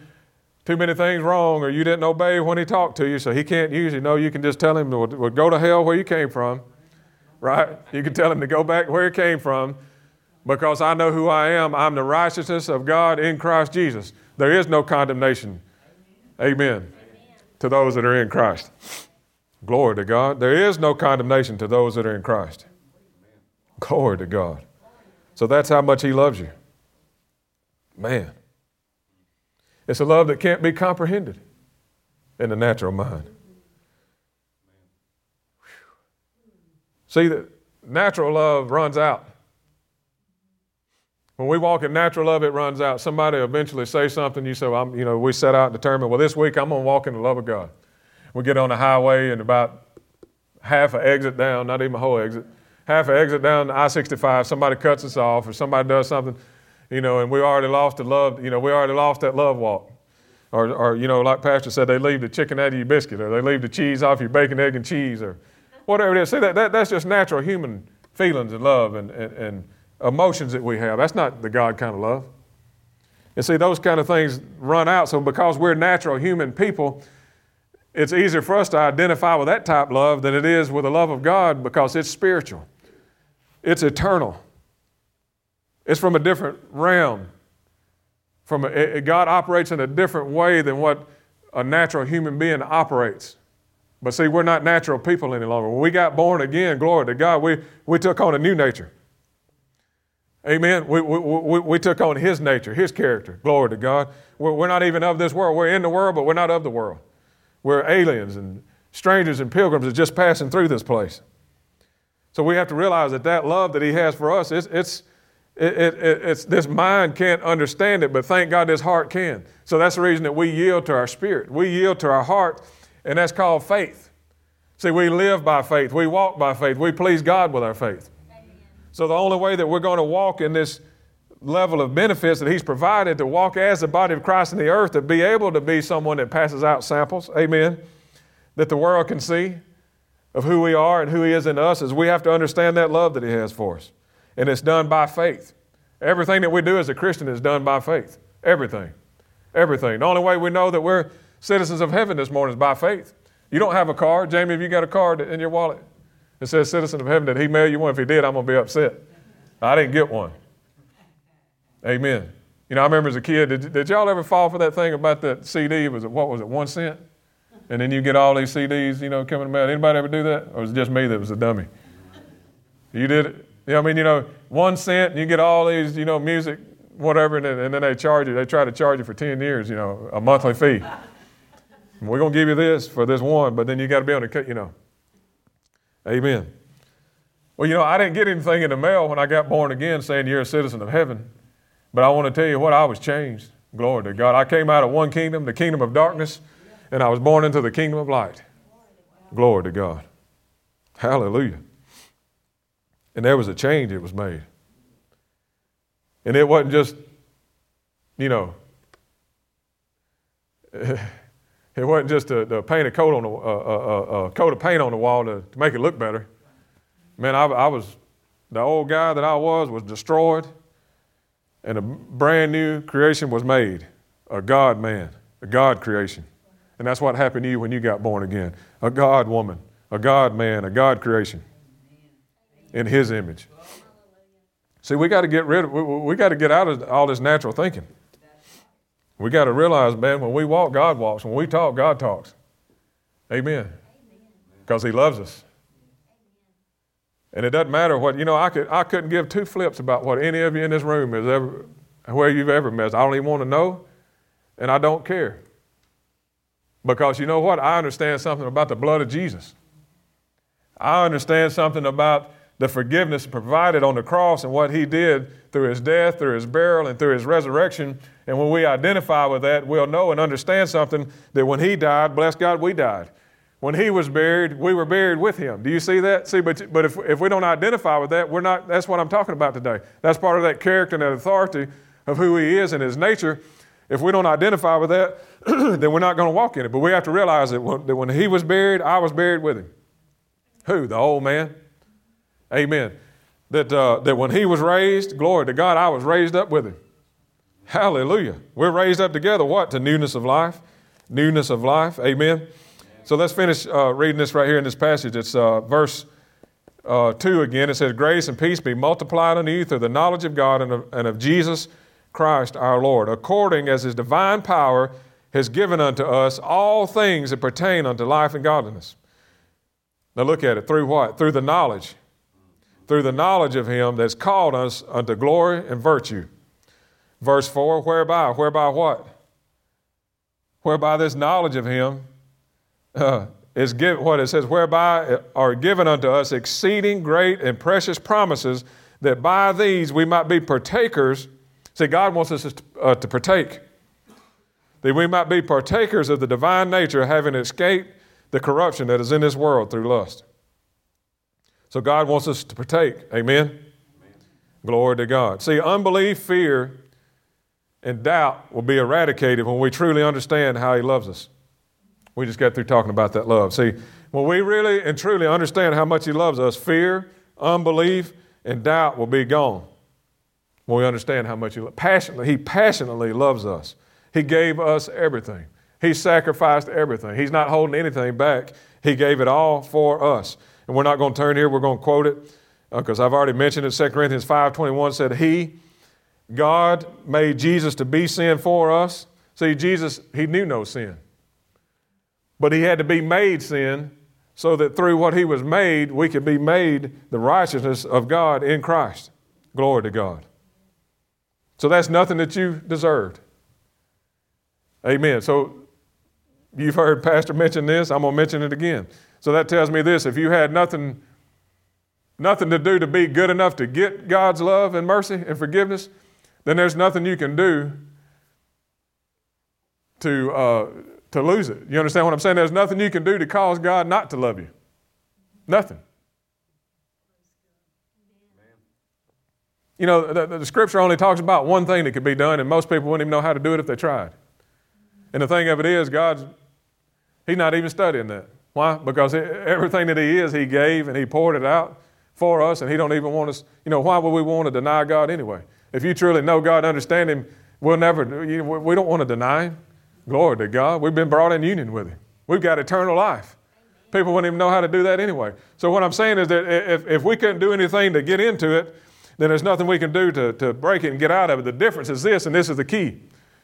too many things wrong or you didn't obey when he talked to you, so he can't use you. No, you can just tell him, well, go to hell where you came from, right? You can tell him to go back where he came from because I know who I am. I'm the righteousness of God in Christ Jesus. There is no condemnation. Amen. Amen. To those that are in Christ. Glory to God. There is no condemnation to those that are in Christ. Glory to God. So that's how much He loves you. Man. It's a love that can't be comprehended in the natural mind. See, that natural love runs out. When we walk in natural love, it runs out. Somebody eventually say something, you say, well, I'm, you know, we set out and determine, well, this week I'm going to walk in the love of God. We get on the highway and about half an exit down, not even a whole exit, half an exit down the I 65, somebody cuts us off or somebody does something, you know, and we already lost the love, you know, we already lost that love walk. Or, or, you know, like Pastor said, they leave the chicken out of your biscuit or they leave the cheese off your bacon, egg, and cheese or whatever it is. See, that, that, that's just natural human feelings and love and, and, and emotions that we have. That's not the God kind of love. And see, those kind of things run out. So, because we're natural human people, it's easier for us to identify with that type of love than it is with the love of God because it's spiritual, it's eternal, it's from a different realm. From a, God operates in a different way than what a natural human being operates. But see, we're not natural people any longer. When we got born again, glory to God, we, we took on a new nature. Amen. We, we, we, we, took on His nature, His character. Glory to God. We're, we're not even of this world. We're in the world, but we're not of the world. We're aliens and strangers and pilgrims that just passing through this place. So we have to realize that that love that He has for us, it's, it's, it, it, it's, this mind can't understand it, but thank God this heart can. So that's the reason that we yield to our spirit. We yield to our heart, and that's called faith. See, we live by faith. We walk by faith. We please God with our faith. Amen. So the only way that we're going to walk in this level of benefits that He's provided to walk as the body of Christ in the earth, to be able to be someone that passes out samples, amen, that the world can see of who we are and who He is in us, is we have to understand that love that He has for us. And it's done by faith. Everything that we do as a Christian is done by faith. Everything. Everything. The only way we know that we're citizens of heaven this morning is by faith. You don't have a card. Jamie, have you got a card in your wallet that says citizen of heaven? Did he mail you one? If he did, I'm going to be upset. I didn't get one. Amen. You know, I remember as a kid, did, did y'all ever fall for that thing about that CD? Was It what was it, one cent? And then you get all these CDs, you know, coming about. Anybody ever do that? Or was it just me that was a dummy? You did it? Yeah, I mean, you know, one cent, and you get all these, you know, music, whatever, and then, and then they charge you. They try to charge you for 10 years, you know, a monthly fee. We're going to give you this for this one, but then you got to be able to, cut, you know. Amen. Well, you know, I didn't get anything in the mail when I got born again saying you're a citizen of heaven. But I want to tell you what, I was changed. Glory to God. I came out of one kingdom, the kingdom of darkness, and I was born into the kingdom of light. Glory to God. Hallelujah. And there was a change that was made. And it wasn't just, you know, It wasn't just to, to paint a coat on a, a, a, a, coat of paint on the wall to, to make it look better. Man, I, I, was the old guy that I was was destroyed, and a brand new creation was made, a God man, a God creation, and that's what happened to you when you got born again, a God woman, a God man, a God creation, in His image. See, we got to get rid of, we, we got to get out of all this natural thinking. We got to realize, man, when we walk, God walks. When we talk, God talks. Amen. Because He loves us. And it doesn't matter what, you know, I, could, I couldn't give two flips about what any of you in this room is ever, where you've ever met. I don't even want to know, and I don't care. Because you know what? I understand something about the blood of Jesus. I understand something about the forgiveness provided on the cross and what he did through his death, through his burial, and through his resurrection. And when we identify with that, we'll know and understand something that when he died, bless God, we died. When he was buried, we were buried with him. Do you see that? See, but, but if, if we don't identify with that, we're not, that's what I'm talking about today. That's part of that character and that authority of who he is and his nature. If we don't identify with that, then we're not going to walk in it. But we have to realize that when, that when he was buried, I was buried with him. Who? The old man? Amen. That, uh, that when he was raised, glory to God, I was raised up with him. Hallelujah. We're raised up together, what? To newness of life. Newness of life. Amen. So let's finish uh, reading this right here in this passage. It's uh, verse uh, 2 again. It says, Grace and peace be multiplied unto you through the knowledge of God and of, and of Jesus Christ our Lord, according as his divine power has given unto us all things that pertain unto life and godliness. Now look at it. Through what? Through the knowledge through the knowledge of him that's called us unto glory and virtue. Verse 4 Whereby? Whereby what? Whereby this knowledge of him uh, is given, what it says, whereby are given unto us exceeding great and precious promises, that by these we might be partakers. See, God wants us to, uh, to partake. That we might be partakers of the divine nature, having escaped the corruption that is in this world through lust. So God wants us to partake. Amen? Amen? Glory to God. See, unbelief, fear, and doubt will be eradicated when we truly understand how He loves us. We just got through talking about that love. See, when we really and truly understand how much He loves us, fear, unbelief, and doubt will be gone. When we understand how much He passionately, He passionately loves us. He gave us everything. He sacrificed everything. He's not holding anything back. He gave it all for us and we're not going to turn here, we're going to quote it because uh, I've already mentioned it. 2 Corinthians 5.21 said, He, God, made Jesus to be sin for us. See, Jesus, He knew no sin. But He had to be made sin so that through what He was made, we could be made the righteousness of God in Christ. Glory to God. So that's nothing that you deserved. Amen. So you've heard Pastor mention this. I'm going to mention it again. So that tells me this if you had nothing, nothing to do to be good enough to get God's love and mercy and forgiveness, then there's nothing you can do to, uh, to lose it. You understand what I'm saying? There's nothing you can do to cause God not to love you. Nothing. You know, the, the, scripture only talks about one thing that could be done, and most people wouldn't even know how to do it if they tried. And the thing of it is, God's, He's not even studying that. Why? Because everything that He is, He gave and He poured it out for us, and He don't even want us, you know, why would we want to deny God anyway? If you truly know God, and understand Him, we'll never, you know, we don't want to deny Him. Glory to God. We've been brought in union with Him. We've got eternal life. People wouldn't even know how to do that anyway. So, what I'm saying is that if, if we couldn't do anything to get into it, then there's nothing we can do to, to break it and get out of it. The difference is this, and this is the key.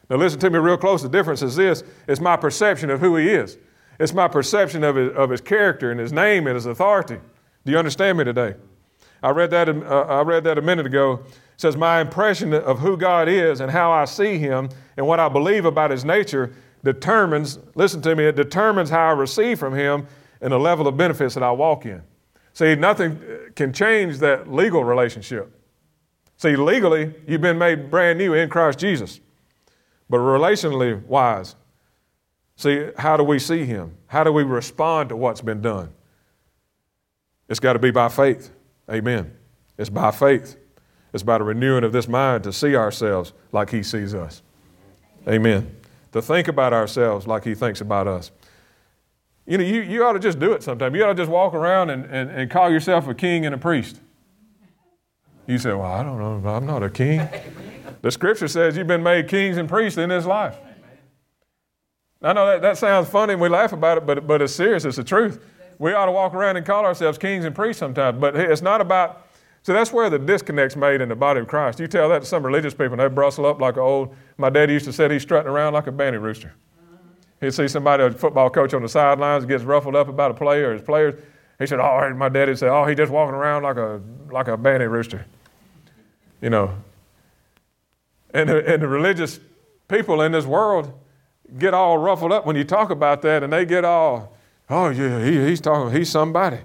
Now, listen to me real close. The difference is this it's my perception of who He is, it's my perception of His, of his character and His name and His authority. Do you understand me today? I read that, uh, I read that a minute ago. It says, My impression of who God is and how I see Him and what I believe about His nature determines, listen to me, it determines how I receive from Him and the level of benefits that I walk in. See, nothing can change that legal relationship. See, legally, you've been made brand new in Christ Jesus. But relationally wise, see, how do we see Him? How do we respond to what's been done? It's got to be by faith. Amen. It's by faith. It's by the renewing of this mind to see ourselves like He sees us. Amen. To think about ourselves like He thinks about us. You know, you, you ought to just do it sometime. You ought to just walk around and, and, and call yourself a king and a priest. You say, Well, I don't know. I'm not a king. The scripture says you've been made kings and priests in this life. I know that, that sounds funny and we laugh about it, but, but it's serious. It's the truth. We ought to walk around and call ourselves kings and priests sometimes, but it's not about. So that's where the disconnect's made in the body of Christ. You tell that to some religious people, and they bristle up like an old. My daddy used to say he's strutting around like a banty rooster. He'd see somebody, a football coach on the sidelines, gets ruffled up about a player or his players. He said, "Oh, my daddy said, oh, he's just walking around like a like a banty rooster." You know. And the, and the religious people in this world get all ruffled up when you talk about that, and they get all, "Oh yeah, he, he's talking, he's somebody.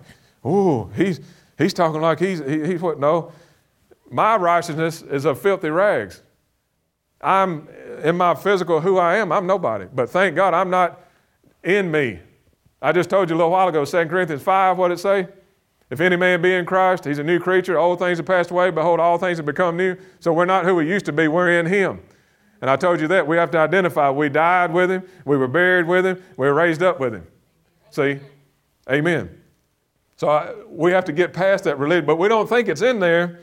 Oh, he's he's talking like he's he, he's what? No, my righteousness is of filthy rags." I'm in my physical who I am, I'm nobody. But thank God I'm not in me. I just told you a little while ago, 2 Corinthians 5, what it say? If any man be in Christ, he's a new creature. Old things have passed away. Behold, all things have become new. So we're not who we used to be. We're in him. And I told you that. We have to identify. We died with him. We were buried with him. We were raised up with him. See? Amen. So I, we have to get past that religion. But we don't think it's in there.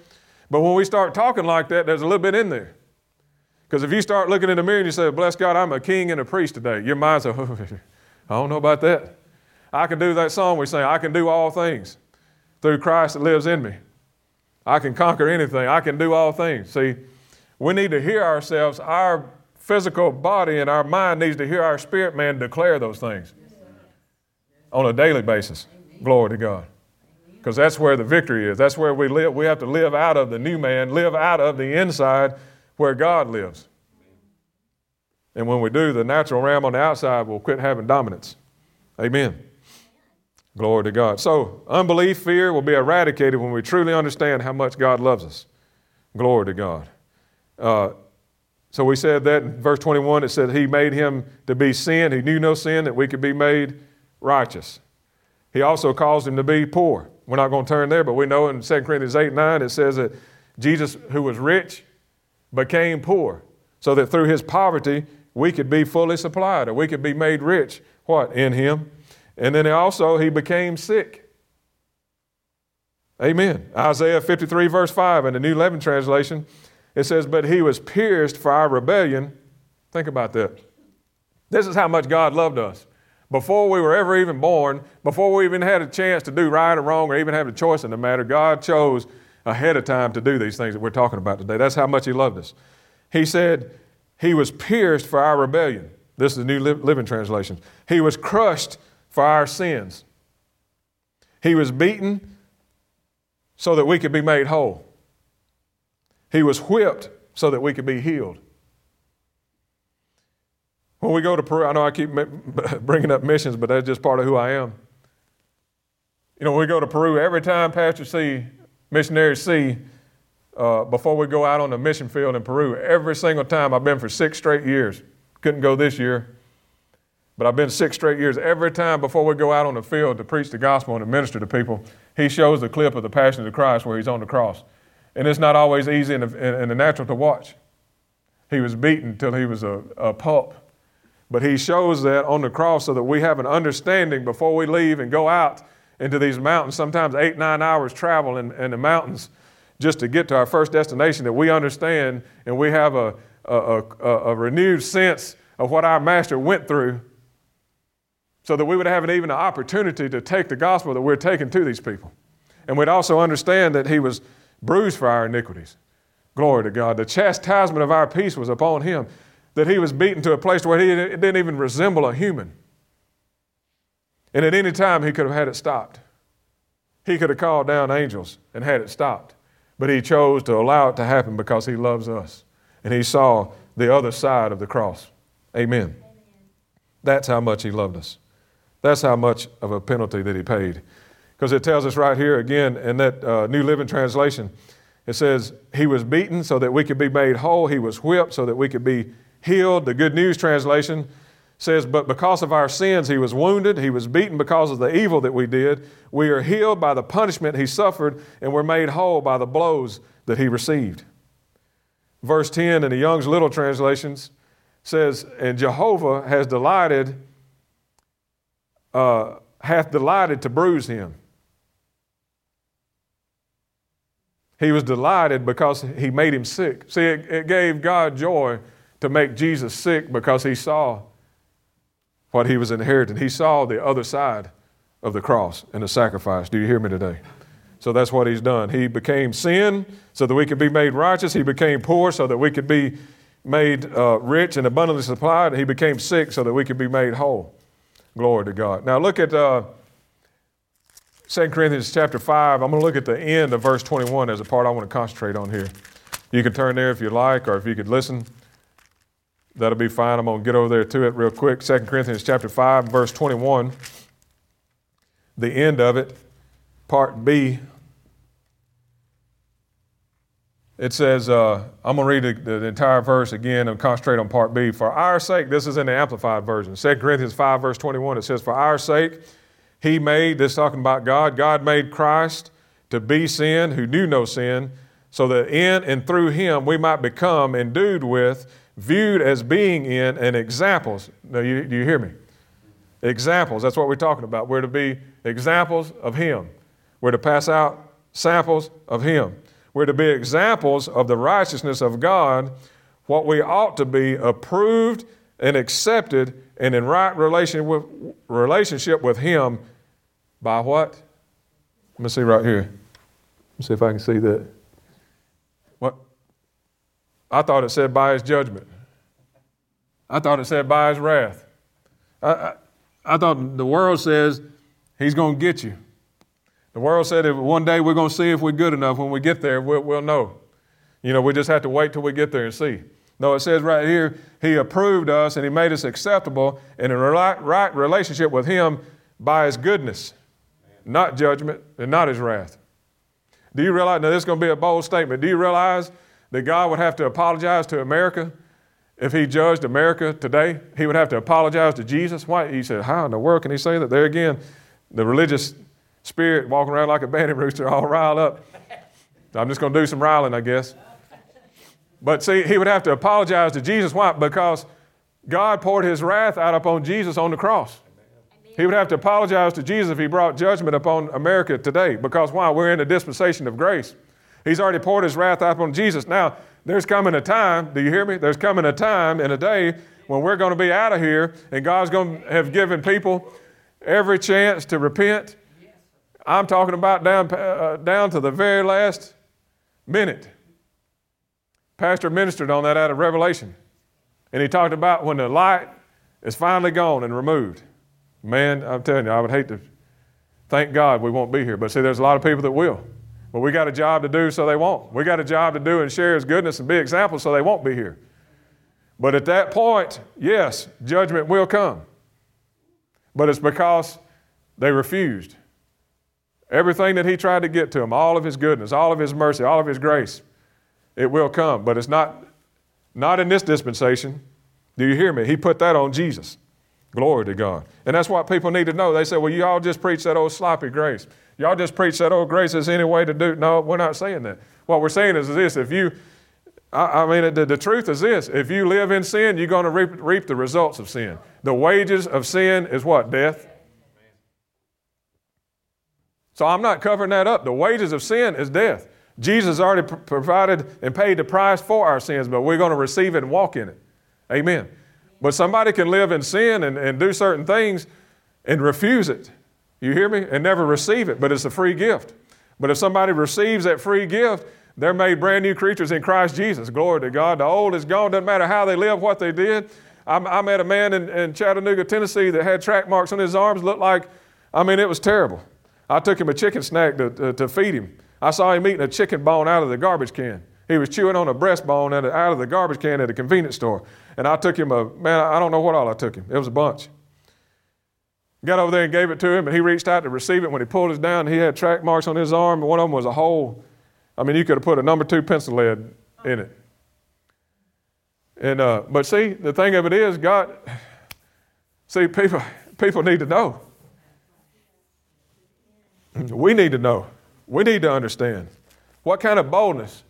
But when we start talking like that, there's a little bit in there. Because if you start looking in the mirror and you say, Bless God, I'm a king and a priest today, your mind's oh, I don't know about that. I can do that song we sing, I can do all things through Christ that lives in me. I can conquer anything, I can do all things. See, we need to hear ourselves, our physical body and our mind needs to hear our spirit man declare those things on a daily basis. Glory to God. Because that's where the victory is. That's where we live. We have to live out of the new man, live out of the inside where God lives. And when we do, the natural realm on the outside will quit having dominance. Amen. Glory to God. So, unbelief, fear will be eradicated when we truly understand how much God loves us. Glory to God. Uh, so, we said that in verse 21, it said, He made him to be sin. He knew no sin, that we could be made righteous. He also caused him to be poor. We're not going to turn there, but we know in 2 Corinthians 8 9, it says that Jesus, who was rich, became poor so that through his poverty we could be fully supplied or we could be made rich what in him and then also he became sick amen isaiah 53 verse 5 in the new living translation it says but he was pierced for our rebellion think about that this is how much god loved us before we were ever even born before we even had a chance to do right or wrong or even have a choice in the matter god chose ahead of time to do these things that we're talking about today. That's how much He loved us. He said, He was pierced for our rebellion. This is the New Living Translation. He was crushed for our sins. He was beaten so that we could be made whole. He was whipped so that we could be healed. When we go to Peru, I know I keep bringing up missions, but that's just part of who I am. You know, when we go to Peru, every time Pastor C missionaries see uh, before we go out on the mission field in Peru. Every single time I've been for six straight years. Couldn't go this year, but I've been six straight years. Every time before we go out on the field to preach the gospel and to minister to people, he shows the clip of the Passion of the Christ where he's on the cross. And it's not always easy in the, in the natural to watch. He was beaten till he was a, a pup. But he shows that on the cross so that we have an understanding before we leave and go out into these mountains, sometimes eight, nine hours travel in, in the mountains just to get to our first destination, that we understand and we have a, a, a, a renewed sense of what our master went through so that we would have an, even an opportunity to take the gospel that we're taking to these people. And we'd also understand that he was bruised for our iniquities. Glory to God. The chastisement of our peace was upon him, that he was beaten to a place where he didn't even resemble a human. And at any time, he could have had it stopped. He could have called down angels and had it stopped. But he chose to allow it to happen because he loves us. And he saw the other side of the cross. Amen. Amen. That's how much he loved us. That's how much of a penalty that he paid. Because it tells us right here again in that uh, New Living Translation, it says, He was beaten so that we could be made whole. He was whipped so that we could be healed. The Good News Translation says, But because of our sins, He was wounded. He was beaten because of the evil that we did. We are healed by the punishment He suffered, and we're made whole by the blows that He received. Verse 10 in the Young's Literal Translations says, And Jehovah has delighted, uh, hath delighted to bruise him. He was delighted because he made him sick. See, it, it gave God joy to make Jesus sick because he saw what he was inheriting. He saw the other side of the cross and the sacrifice. Do you hear me today? So that's what he's done. He became sin so that we could be made righteous. He became poor so that we could be made uh, rich and abundantly supplied. He became sick so that we could be made whole. Glory to God. Now look at uh, 2 Corinthians chapter 5. I'm going to look at the end of verse 21 as a part I want to concentrate on here. You can turn there if you like, or if you could listen. That'll be fine. I'm going to get over there to it real quick. 2 Corinthians chapter 5, verse 21. The end of it, part B. It says, uh, I'm going to read the, the, entire verse again and concentrate on part B. For our sake, this is in the Amplified Version. 2 Corinthians 5, verse 21, it says, For our sake, he made, this talking about God, God made Christ to be sin who knew no sin, so that in and through him we might become endued with, viewed as being in, and examples. Now, you, do you hear me? Examples, that's what we're talking about. We're to be examples of him. We're to pass out samples of him. We're to be examples of the righteousness of God, what we ought to be approved and accepted and in right relation with, relationship with Him by what? Let me see right here. Let me see if I can see that. What? I thought it said by His judgment. I thought it said by His wrath. I, I, I thought the world says He's going to get you. The world said that one day we're going to see if we're good enough. When we get there, we'll, we'll know. You know, we just have to wait till we get there and see. No, it says right here, He approved us and He made us acceptable in a right relationship with Him by His goodness, not judgment and not His wrath. Do you realize, now this is going to be a bold statement, do you realize that God would have to apologize to America if He judged America today? He would have to apologize to Jesus. Why? He said, How in the world can He say that? There again, the religious spirit walking around like a banty rooster, all riled up. I'm just going to do some riling, I guess. But see, he would have to apologize to Jesus. Why? Because God poured his wrath out upon Jesus on the cross. He would have to apologize to Jesus if he brought judgment upon America today. Because why? We're in a dispensation of grace. He's already poured his wrath out upon Jesus. Now, there's coming a time, do you hear me? There's coming a time and a day when we're going to be out of here and God's going to have given people every chance to repent I'm talking about down, uh, down to the very last minute. Pastor ministered on that out of Revelation. And he talked about when the light is finally gone and removed. Man, I'm telling you, I would hate to thank God we won't be here. But see, there's a lot of people that will. But we got a job to do, so they won't. We got a job to do and share His goodness and be examples, so they won't be here. But at that point, yes, judgment will come. But it's because they refused Everything that he tried to get to them, all of his goodness, all of his mercy, all of his grace, it will come. But it's not, not in this dispensation. Do you hear me? He put that on Jesus. Glory to God. And that's what people need to know. They say, well, you all just preach that old sloppy grace. Y'all just preach that old grace is any way to do. No, we're not saying that. What we're saying is this if you, I, I mean, the, the, truth is this if you live in sin, you're going to reap, reap the results of sin. The wages of sin is what? Death. So I'm not covering that up. The wages of sin is death. Jesus already pr- provided and paid the price for our sins, but we're going to receive it and walk in it. Amen. But somebody can live in sin and, and do certain things and refuse it. You hear me? And never receive it, but it's a free gift. But if somebody receives that free gift, they're made brand new creatures in Christ Jesus. Glory to God. The old is gone. Doesn't matter how they live, what they did. I, I met a man in, in Chattanooga, Tennessee that had track marks on his arms. Looked like, I mean, it was terrible. I took him a chicken snack to, to, to feed him. I saw him eating a chicken bone out of the garbage can. He was chewing on a breastbone out of the garbage can at a convenience store. And I took him a, man, I don't know what all I took him. It was a bunch. Got over there and gave it to him, and he reached out to receive it. When he pulled it down, he had track marks on his arm, one of them was a hole. I mean, you could have put a number two pencil lead in it. And, uh, but see, the thing of it is, God, see, people, people need to know. We need to know. We need to understand. What kind of boldness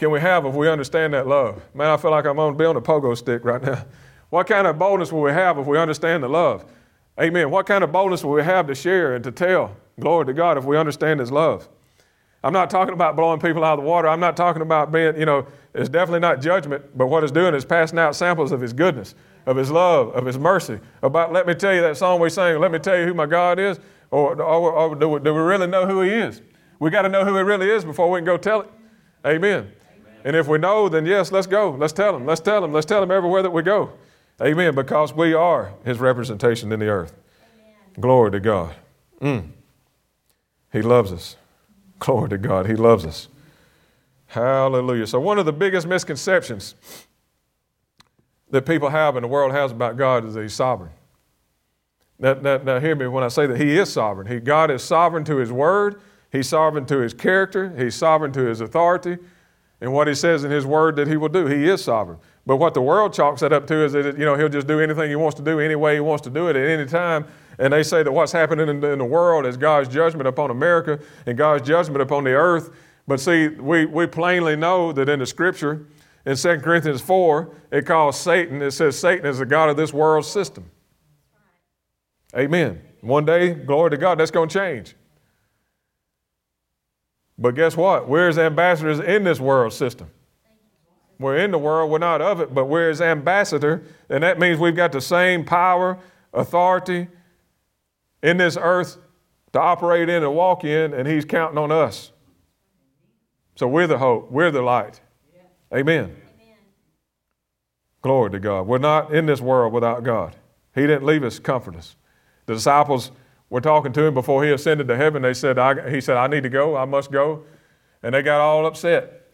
can we have if we understand that love? Man, I feel like I'm on on a pogo stick right now. What kind of boldness will we have if we understand the love? Amen. What kind of boldness will we have to share and to tell? Glory to God if we understand His love. I'm not talking about blowing people out of the water. I'm not talking about being, you know, it's definitely not judgment, but what it's doing is passing out samples of His goodness, of His love, of His mercy. About, let me tell you that song we sang, let me tell you who my God is, or, or, or do, we, do we really know who He is? We got to know who He really is before we can go tell it. Amen. And if we know, then yes, let's go. Let's tell him. Let's tell him. Let's tell him everywhere that we go. Amen. Because we are his representation in the earth. Amen. Glory to God. Mm. He loves us. Glory to God. He loves us. Hallelujah. So, one of the biggest misconceptions that people have and the world has about God is that He's sovereign. Now, now, now hear me when I say that He is sovereign. He, God is sovereign to His word, He's sovereign to His character, He's sovereign to His authority, and what he says in his word that he will do. He is sovereign. But what the world chalks that up to is that you know he'll just do anything he wants to do any way he wants to do it at any time. And they say that what's happening in the, world is God's judgment upon America and God's judgment upon the earth. But see, we, we plainly know that in the scripture, in 2 Corinthians 4, it calls Satan, it says Satan is the God of this world system. Amen. One day, glory to God, that's going to change. But guess what? We're as ambassadors in this world system. We're in the world, we're not of it, but we're as ambassador, and that means we've got the same power, authority in this earth to operate in and walk in, and He's counting on us. So we're the hope, we're the light. Amen. Amen. Glory to God. We're not in this world without God. He didn't leave us comfortless. The disciples were talking to him before he ascended to heaven. They said, I, he said, I need to go. I must go. And they got all upset.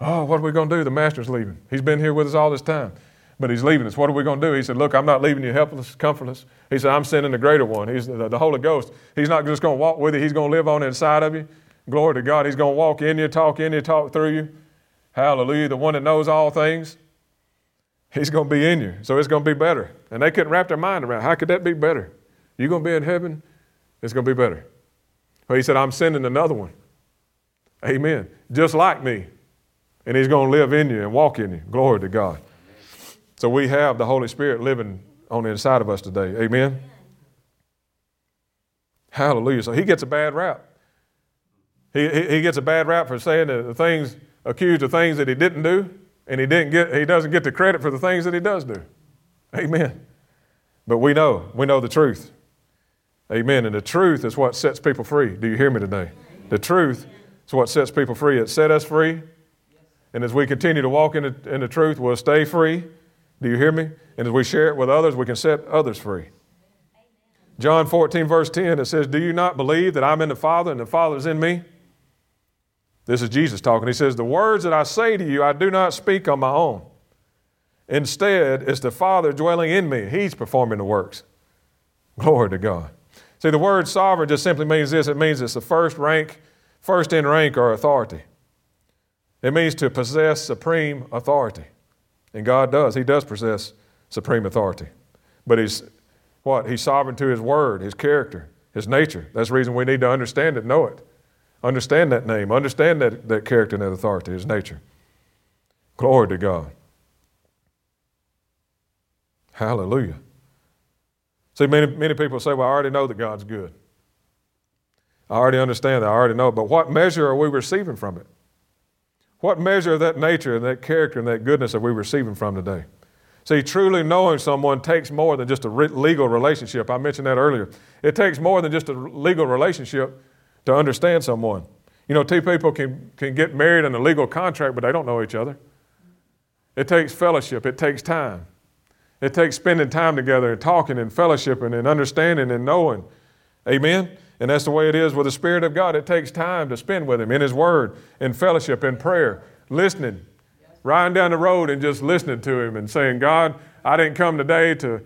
Oh, what are we going to do? The master's leaving. He's been here with us all this time, but he's leaving us. What are we going to do? He said, Look, I'm not leaving you helpless, comfortless. He said, I'm sending the greater one. He's the, the Holy Ghost. He's not just going to walk with you, he's going to live on inside of you. Glory to God. He's going to walk in you, talk in you, talk through you. Hallelujah. The one that knows all things. He's going to be in you. So it's going to be better. And they couldn't wrap their mind around how could that be better? You're going to be in heaven, it's going to be better. But he said, I'm sending another one. Amen. Just like me. And he's going to live in you and walk in you. Glory to God. So we have the Holy Spirit living on the inside of us today. Amen. Hallelujah. So he gets a bad rap. He, he, he gets a bad rap for saying the things, accused of things that he didn't do, and he, didn't get, he doesn't get the credit for the things that he does do. Amen. But we know, we know the truth. Amen. And the truth is what sets people free. Do you hear me today? The truth is what sets people free. It set us free. And as we continue to walk in the, in the truth, we'll stay free. Do you hear me? And as we share it with others, we can set others free. John 14, verse 10, it says, Do you not believe that I'm in the Father and the Father is in me? This is Jesus talking. He says, The words that I say to you, I do not speak on my own. Instead, it's the Father dwelling in me. He's performing the works. Glory to God. See, the word sovereign just simply means this it means it's the first rank, first in rank or authority. It means to possess supreme authority. And God does. He does possess supreme authority. But He's what? He's sovereign to His word, His character, His nature. That's the reason we need to understand it, know it. Understand that name, understand that, that character and that authority, His nature. Glory to God. Hallelujah. See, many, many people say, Well, I already know that God's good. I already understand that. I already know. But what measure are we receiving from it? What measure of that nature and that character and that goodness are we receiving from today? See, truly knowing someone takes more than just a re- legal relationship. I mentioned that earlier. It takes more than just a legal relationship to understand someone. You know, two people can, can get married in a legal contract, but they don't know each other. It takes fellowship, it takes time. It takes spending time together and talking and fellowshipping and understanding and knowing. Amen? And that's the way it is with the Spirit of God. It takes time to spend with Him in His Word, in fellowship, in prayer, listening, riding down the road and just listening to Him and saying, God, I didn't come today to,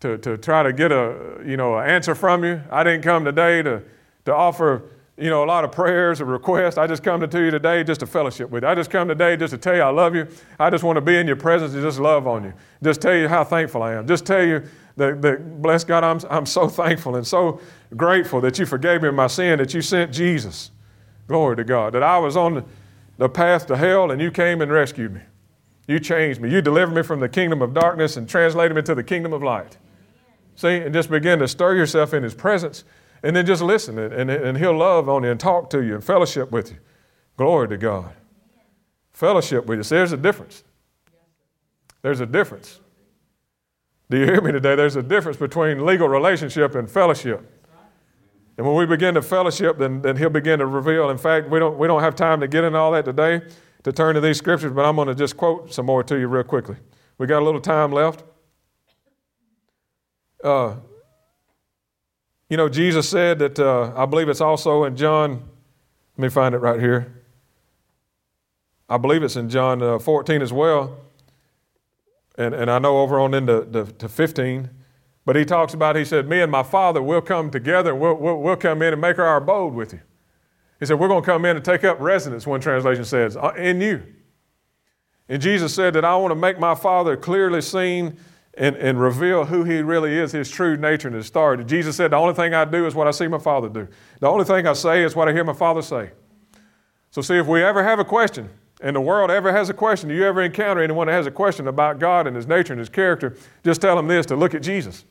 to, to try to get a, you know, an answer from you. I didn't come today to, to offer you know, a lot of prayers or requests. I just come to you today just to fellowship with you. I just come today just to tell you I love you. I just want to be in your presence and just love on you. Just tell you how thankful I am. Just tell you that, that bless God, I'm, I'm so thankful and so grateful that you forgave me my sin, that you sent Jesus. Glory to God. That I was on the path to hell and you came and rescued me. You changed me. You delivered me from the kingdom of darkness and translated me to the kingdom of light. See, and just begin to stir yourself in His presence and then just listen, and, and, He'll love on you and talk to you and fellowship with you. Glory to God. Fellowship with you. So there's a difference. There's a difference. Do you hear me today? There's a difference between legal relationship and fellowship. And when we begin to fellowship, then, then he'll begin to reveal. In fact, we don't, we don't have time to get into all that today to turn to these scriptures, but I'm going to just quote some more to you real quickly. We got a little time left. Uh, you know, Jesus said that, uh, I believe it's also in John, let me find it right here. I believe it's in John uh, 14 as well. And, and I know over on into the, to 15. But he talks about, he said, Me and my Father will come together and we'll, we'll, we'll come in and make our abode with you. He said, We're going to come in and take up residence, one translation says, uh, in you. And Jesus said that I want to make my Father clearly seen and, and reveal who he really is, his true nature and his authority. Jesus said, The only thing I do is what I see my Father do. The only thing I say is what I hear my Father say. So, see, if we ever have a question, and the world ever has a question, do you ever encounter anyone that has a question about God and his nature and his character, just tell them this to look at Jesus.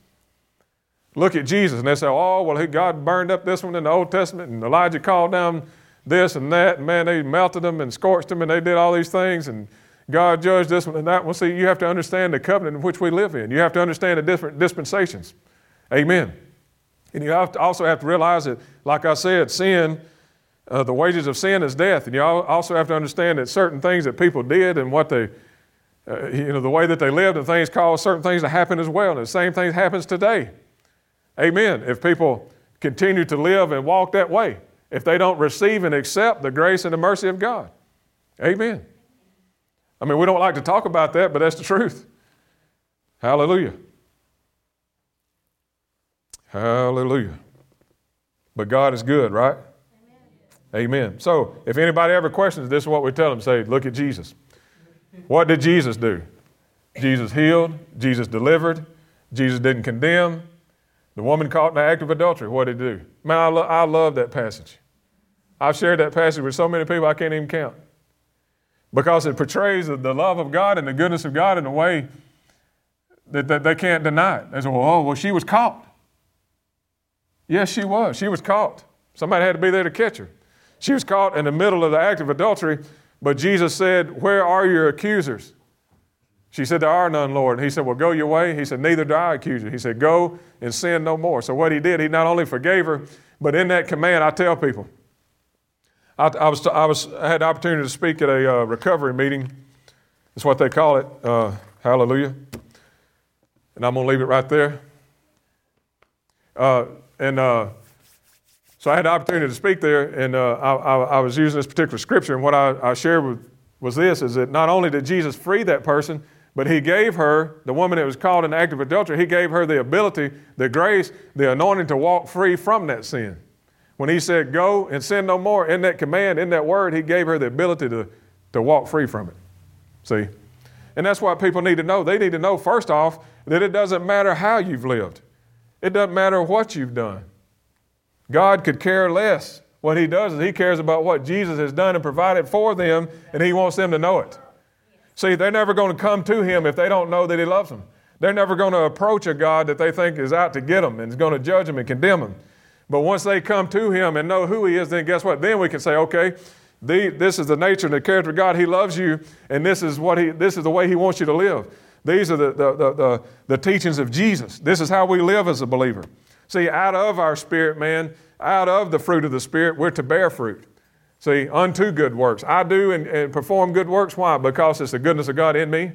Look at Jesus. And they say, Oh, well, God burned up this one in the Old Testament, and Elijah called down this and that, and man, they melted them and scorched them, and they did all these things. And God judged this one and that one. See, you have to understand the covenant in which we live in. You have to understand the different dispensations. Amen. And you have also have to realize that, like I said, sin, uh, the wages of sin is death. And you also have to understand that certain things that people did and what they, uh, you know, the way that they lived and things caused certain things to happen as well. And the same thing happens today. Amen. If people continue to live and walk that way, if they don't receive and accept the grace and the mercy of God. Amen. I mean, we don't like to talk about that, but that's the truth. Hallelujah. Hallelujah. But God is good, right? Amen. Amen. So, if anybody ever questions this is what we tell them say, look at Jesus. What did Jesus do? Jesus healed, Jesus delivered, Jesus didn't condemn. The woman caught in the act of adultery, what did he do? Man, I, lo- I love that passage. I've shared that passage with so many people I can't even count because it portrays the love of God and the goodness of God in a way that, that they can't deny it. They say, well, oh, well, she was caught. Yes, she was. She was caught. Somebody had to be there to catch her. She was caught in the middle of the act of adultery, but Jesus said, Where are your accusers? She said, There are none, Lord. And he said, Well, go your way. He said, Neither do I accuse you. He said, Go and sin no more. So, what he did, he not only forgave her, but in that command, I tell people, I, I, was, I, was, I had the opportunity to speak at a uh, recovery meeting. That's what they call it. Uh, hallelujah. And I'm going to leave it right there. Uh, and uh, so I had the opportunity to speak there, and uh, I, I, was using this particular scripture. And what I, I shared with, was this: is that not only did Jesus free that person, But he gave her, the woman that was caught in act of adultery, he gave her the ability, the grace, the anointing to walk free from that sin. When he said, Go and sin no more, in that command, in that word, he gave her the ability to, to walk free from it. See? And that's what people need to know. They need to know, first off, that it doesn't matter how you've lived, it doesn't matter what you've done. God could care less. What he does is he cares about what Jesus has done and provided for them, and he wants them to know it. See, they're never going to come to him if they don't know that he loves them. They're never going to approach a God that they think is out to get them and is going to judge them and condemn them. But once they come to him and know who he is, then guess what? Then we can say, okay, the, this is the nature and the character of God. He loves you, and this is, what he, this is the way He wants you to live. These are the, the, the, the, the teachings of Jesus. This is how we live as a believer. See, out of our spirit, man, out of the fruit of the Spirit, we're to bear fruit. See, unto good works. I do and, and, perform good works. Why? Because it's the goodness of God in me.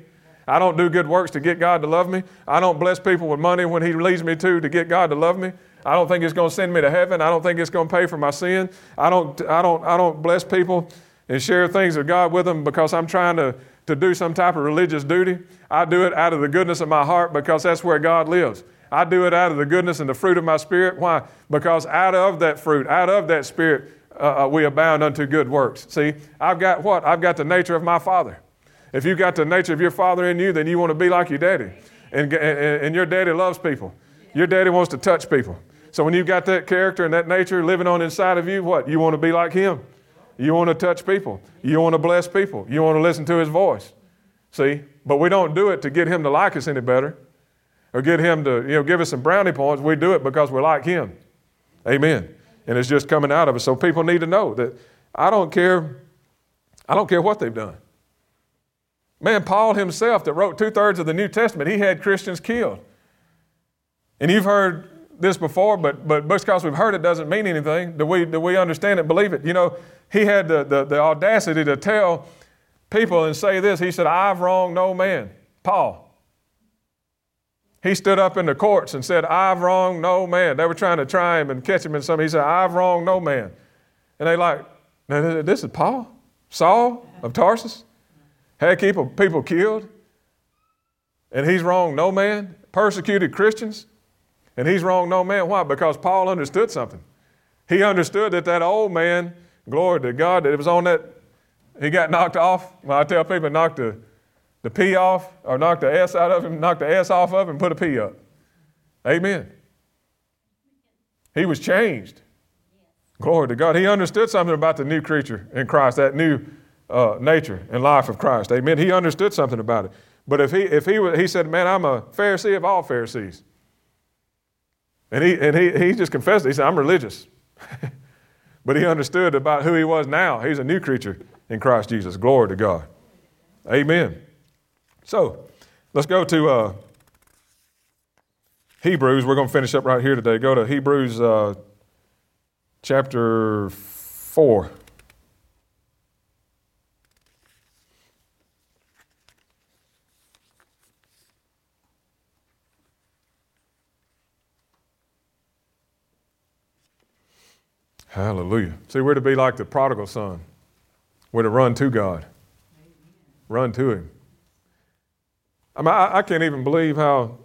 I don't do good works to get God to love me. I don't bless people with money when He leads me to to get God to love me. I don't think it's going to send me to heaven. I don't think it's going to pay for my sin. I don't, I don't, I don't bless people and share things of God with them because I'm trying to, to do some type of religious duty. I do it out of the goodness of my heart because that's where God lives. I do it out of the goodness and the fruit of my spirit. Why? Because out of that fruit, out of that spirit, uh, uh we abound unto good works. See, I've got what? I've got the nature of my Father. If you've got the nature of your Father in you, then you want to be like your daddy. And, and, and your daddy loves people. Your daddy wants to touch people. So when you've got that character and that nature living on inside of you, what? You want to be like him. You want to touch people. You want to bless people. You want to listen to his voice. See? But we don't do it to get him to like us any better or get him to, you know, give us some brownie points. We do it because we're like him. Amen. And it's just coming out of us. So people need to know that I don't care, I don't care what they've done. Man, Paul himself that wrote two-thirds of the New Testament, he had Christians killed. And you've heard this before, but, but because we've heard it doesn't mean anything. Do we, do we understand it, believe it? You know, he had the, the, the audacity to tell people and say this. He said, I've wronged no man. Paul. He stood up in the courts and said, I've wronged no man. They were trying to try him and catch him in something. He said, I've wronged no man. And they like, this is Paul, Saul of Tarsus, had people, people killed, and he's wronged no man, persecuted Christians. And he's wrong no man. Why? Because Paul understood something. He understood that that old man, glory to God, that it was on that, he got knocked off. Well, I tell people, knock the, the P off or knock the S out of him, knock the S off of him, put a P up. Amen. He was changed. Glory to God. He understood something about the new creature in Christ, that new uh, nature and life of Christ. Amen. He understood something about it. But if he, if he, he said, man, I'm a Pharisee of all Pharisees. And he, and he, he just confessed it. He said, I'm religious. but he understood about who he was now. He's a new creature in Christ Jesus. Glory to God. Amen. So let's go to uh, Hebrews. We're going to finish up right here today. Go to Hebrews uh, chapter 4. Hallelujah. See, we're to be like the prodigal son. We're to run to God, run to Him. I mean, I, I, can't even believe how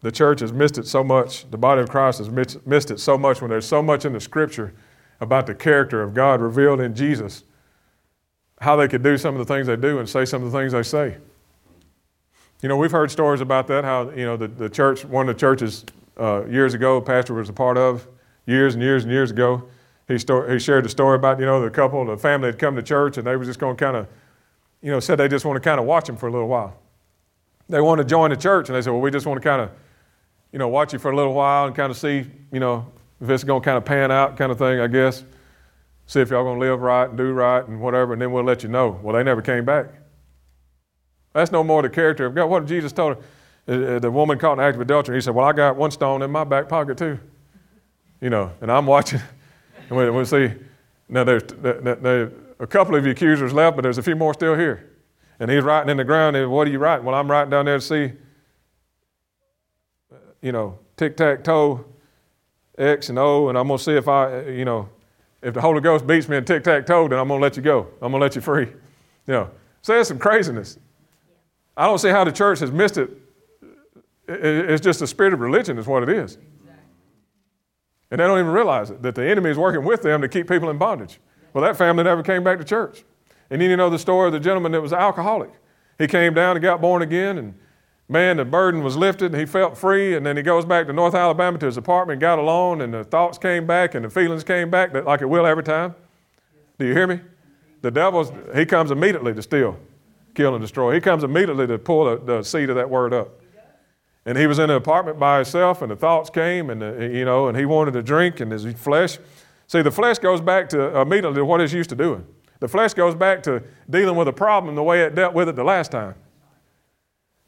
the church has missed it so much. The body of Christ has missed, missed it so much when there's so much in the Scripture about the character of God revealed in Jesus, how they could do some of the things they do and say some of the things they say. You know, we've heard stories about that, how, you know, the, the church, one of the churches uh, years ago, pastor was a part of, years and years and years ago. He, sto- he shared a story about, you know, the couple, the family had come to church and they were just going to kind of, you know, said they just want to kind of watch him for a little while. They want to join the church and they said, well, we just want to kind of, you know, watch you for a little while and kind of see, you know, if it's going to kind of pan out kind of thing, I guess. See if y'all going to live right and do right and whatever, and then we'll let you know. Well, they never came back. That's no more the character of God. What Jesus told her? Uh, the woman caught in act of adultery. He said, Well, I got one stone in my back pocket too you know, and I'm watching. And we, we see, now there's there, there, a couple of the accusers left, but there's a few more still here. And he's writing in the ground, and what are you writing? Well, I'm writing down there to see, uh, you know, tic tac toe, X and O, and I'm going to see if I, uh, you know, if the Holy Ghost beats me in tic tac toe, then I'm going to let you go. I'm going to let you free. You know, so there's some craziness. I don't see how the church has missed it. It's just the spirit of religion, is what it is. And they don't even realize it, that the enemy is working with them to keep people in bondage. Well, that family never came back to church. And then you know the story of the gentleman that was alcoholic. He came down and got born again, and man, the burden was lifted, and he felt free. And then he goes back to North Alabama to his apartment, got alone, and the thoughts came back, and the feelings came back, like it will every time. Do you hear me? The devil, he comes immediately to steal, kill, and destroy. He comes immediately to pull the, the seed of that word up. And he was in an apartment by himself, and the thoughts came, and the, you know, and he wanted to drink, and his flesh. See, the flesh goes back to uh, immediately to what it's used to doing. The flesh goes back to dealing with a problem the way it dealt with it the last time.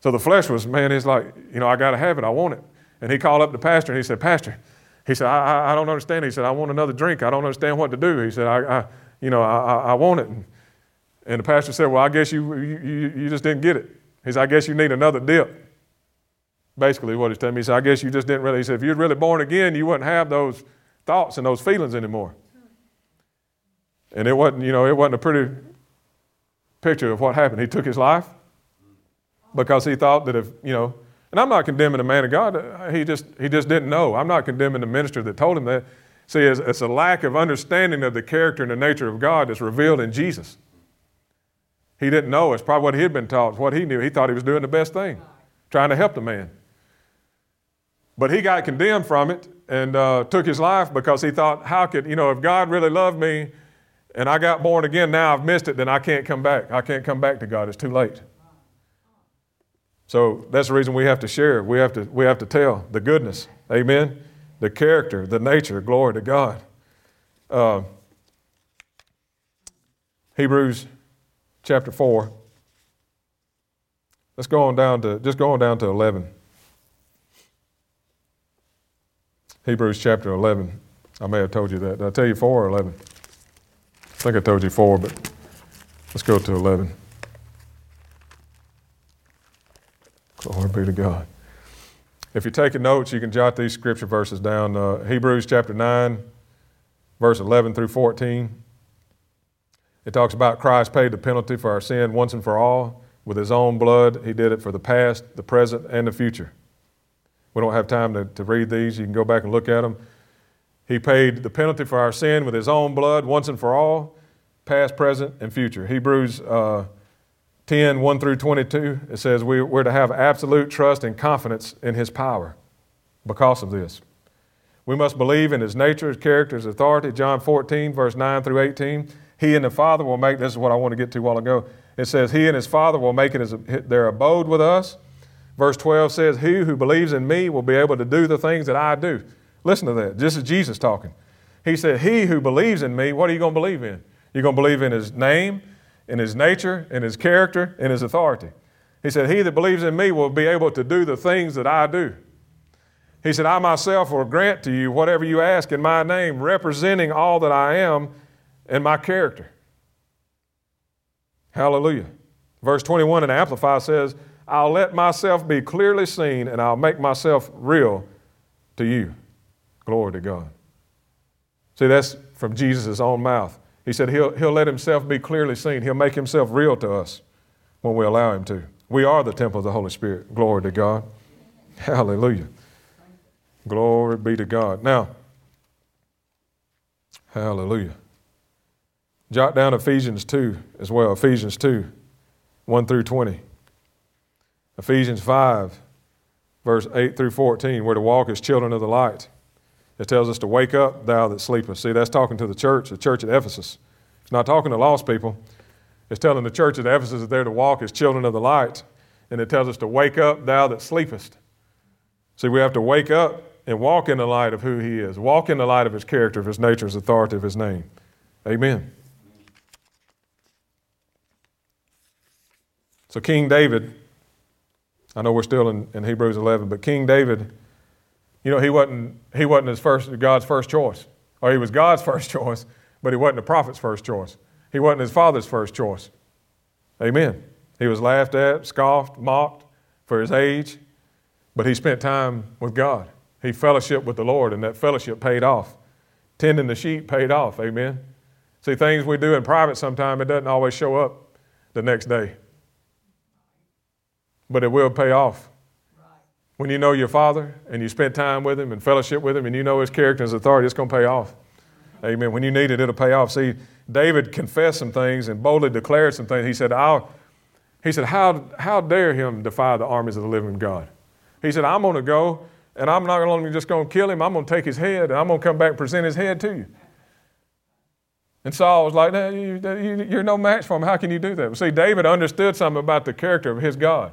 So the flesh was, man, it's like, you know, I got to have it. I want it. And he called up the pastor and he said, Pastor, he said, I, I, I don't understand. He said, I want another drink. I don't understand what to do. He said, I, I you know, I, I, want it. And, and the pastor said, Well, I guess you, you, you just didn't get it. He said, I guess you need another dip. Basically, what he's telling me. Said, I guess you just didn't really. He said, If you're really born again, you wouldn't have those thoughts and those feelings anymore. And it wasn't, you know, it wasn't a pretty picture of what happened. He took his life because he thought that if, you know, and I'm not condemning the man of God. He just, he just didn't know. I'm not condemning the minister that told him that. See, it's, it's a lack of understanding of the character and the nature of God that's revealed in Jesus. He didn't know. It's probably what he had been taught. What he knew. He thought he was doing the best thing, trying to help the man. But he got condemned from it and uh, took his life because he thought, how could, you know, if God really loved me, and I got born again, now I've missed it, then I can't come back. I can't come back to God. It's too late. So that's the reason we have to share. We have to, we have to tell the goodness. Amen. The character, the nature. Glory to God. Uh, Hebrews chapter 4. Let's go on down to, just go on down to 11. Hebrews chapter 11. I may have told you that. Did I tell you 4 or 11? I think I told you four, but let's go to 11. Glory be to God. If you're taking notes, you can jot these scripture verses down. Uh, Hebrews chapter 9, verse 11 through 14. It talks about Christ paid the penalty for our sin once and for all. With his own blood, he did it for the past, the present, and the future. We don't have time to, to read these. You can go back and look at them. He paid the penalty for our sin with his own blood once and for all, past, present, and future. Hebrews uh, 10 1 through 22, it says we, we're to have absolute trust and confidence in his power because of this. We must believe in his nature, his character, his authority. John 14, verse 9 through 18. He and the Father will make, this is what I want to get to a while ago. It says, He and his Father will make it his, their abode with us. Verse 12 says, He who believes in me will be able to do the things that I do. Listen to that. This is Jesus talking. He said, He who believes in me, what are you going to believe in? You're going to believe in his name, in his nature, in his character, in his authority. He said, He that believes in me will be able to do the things that I do. He said, I myself will grant to you whatever you ask in my name, representing all that I am and my character. Hallelujah. Verse 21 in Amplify says, I'll let myself be clearly seen and I'll make myself real to you. Glory to God. See, that's from Jesus' own mouth. He said he'll, he'll let himself be clearly seen. He'll make himself real to us when we allow him to. We are the temple of the Holy Spirit. Glory to God. Hallelujah. Glory be to God. Now, hallelujah. Jot down Ephesians 2 as well. Ephesians 2, 1 through 20. Ephesians 5, verse 8 through 14, we're to walk as children of the light. It tells us to wake up, thou that sleepest. See, that's talking to the church, the church at Ephesus. It's not talking to lost people. It's telling the church at Ephesus that they're to walk as children of the light. And it tells us to wake up, thou that sleepest. See, we have to wake up and walk in the light of who He is, walk in the light of His character, of His nature, His authority, of His name. Amen. So, King David, I know we're still in, in Hebrews 11, but King David you know, he wasn't, he wasn't his first, God's first choice. Or he was God's first choice, but he wasn't the prophet's first choice. He wasn't his father's first choice. Amen. He was laughed at, scoffed, mocked for his age, but he spent time with God. He fellowshiped with the Lord, and that fellowship paid off. Tending the sheep paid off. Amen. See, things we do in private sometimes, it doesn't always show up the next day. But it will pay off. When you know your father and you spent time with him and fellowship with him and you know his character and his authority, it's going to pay off. Amen. When you need it, it'll pay off. See, David confessed some things and boldly declared some things. He said, I'll, he said, how, how dare him defy the armies of the living God? He said, I'm going to go and I'm not only just going to kill him, I'm going to take his head and I'm going to come back and present his head to you. And Saul was like, You're no match for him. How can you do that? Well, see, David understood something about the character of his God.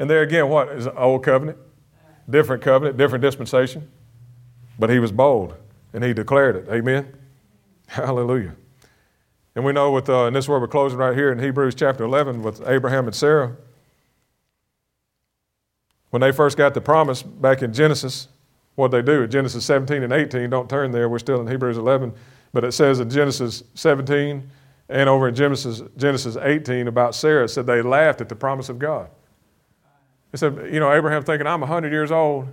And there again, what is an old covenant? Different covenant, different dispensation. But he was bold and he declared it. Amen. Hallelujah. And we know with, uh, and this is where we're closing right here in Hebrews chapter 11 with Abraham and Sarah. When they first got the promise back in Genesis, what they do, Genesis 17 and 18, don't turn there, we're still in Hebrews 11, but it says in Genesis 17 and over in Genesis, Genesis 18 about Sarah, it said they laughed at the promise of God. It said, you know, Abraham thinking, I'm 100 years old.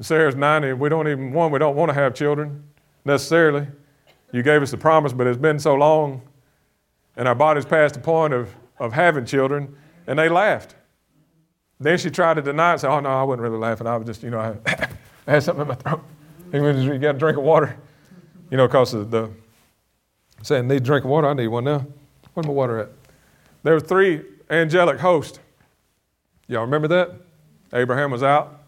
Sarah's 90. We don't even, one, we don't want to have children necessarily. You gave us the promise, but it's been so long, and our bodies past the point of, of having children, and they laughed. Then she tried to deny it, say, Oh, no, I wasn't really laughing. I was just, you know, I, I had something in my throat. He You got a drink of water. You know, because the, the saying, need a drink of water. I need one now. Where's my water at? There were three angelic hosts. Y'all remember that? Abraham was out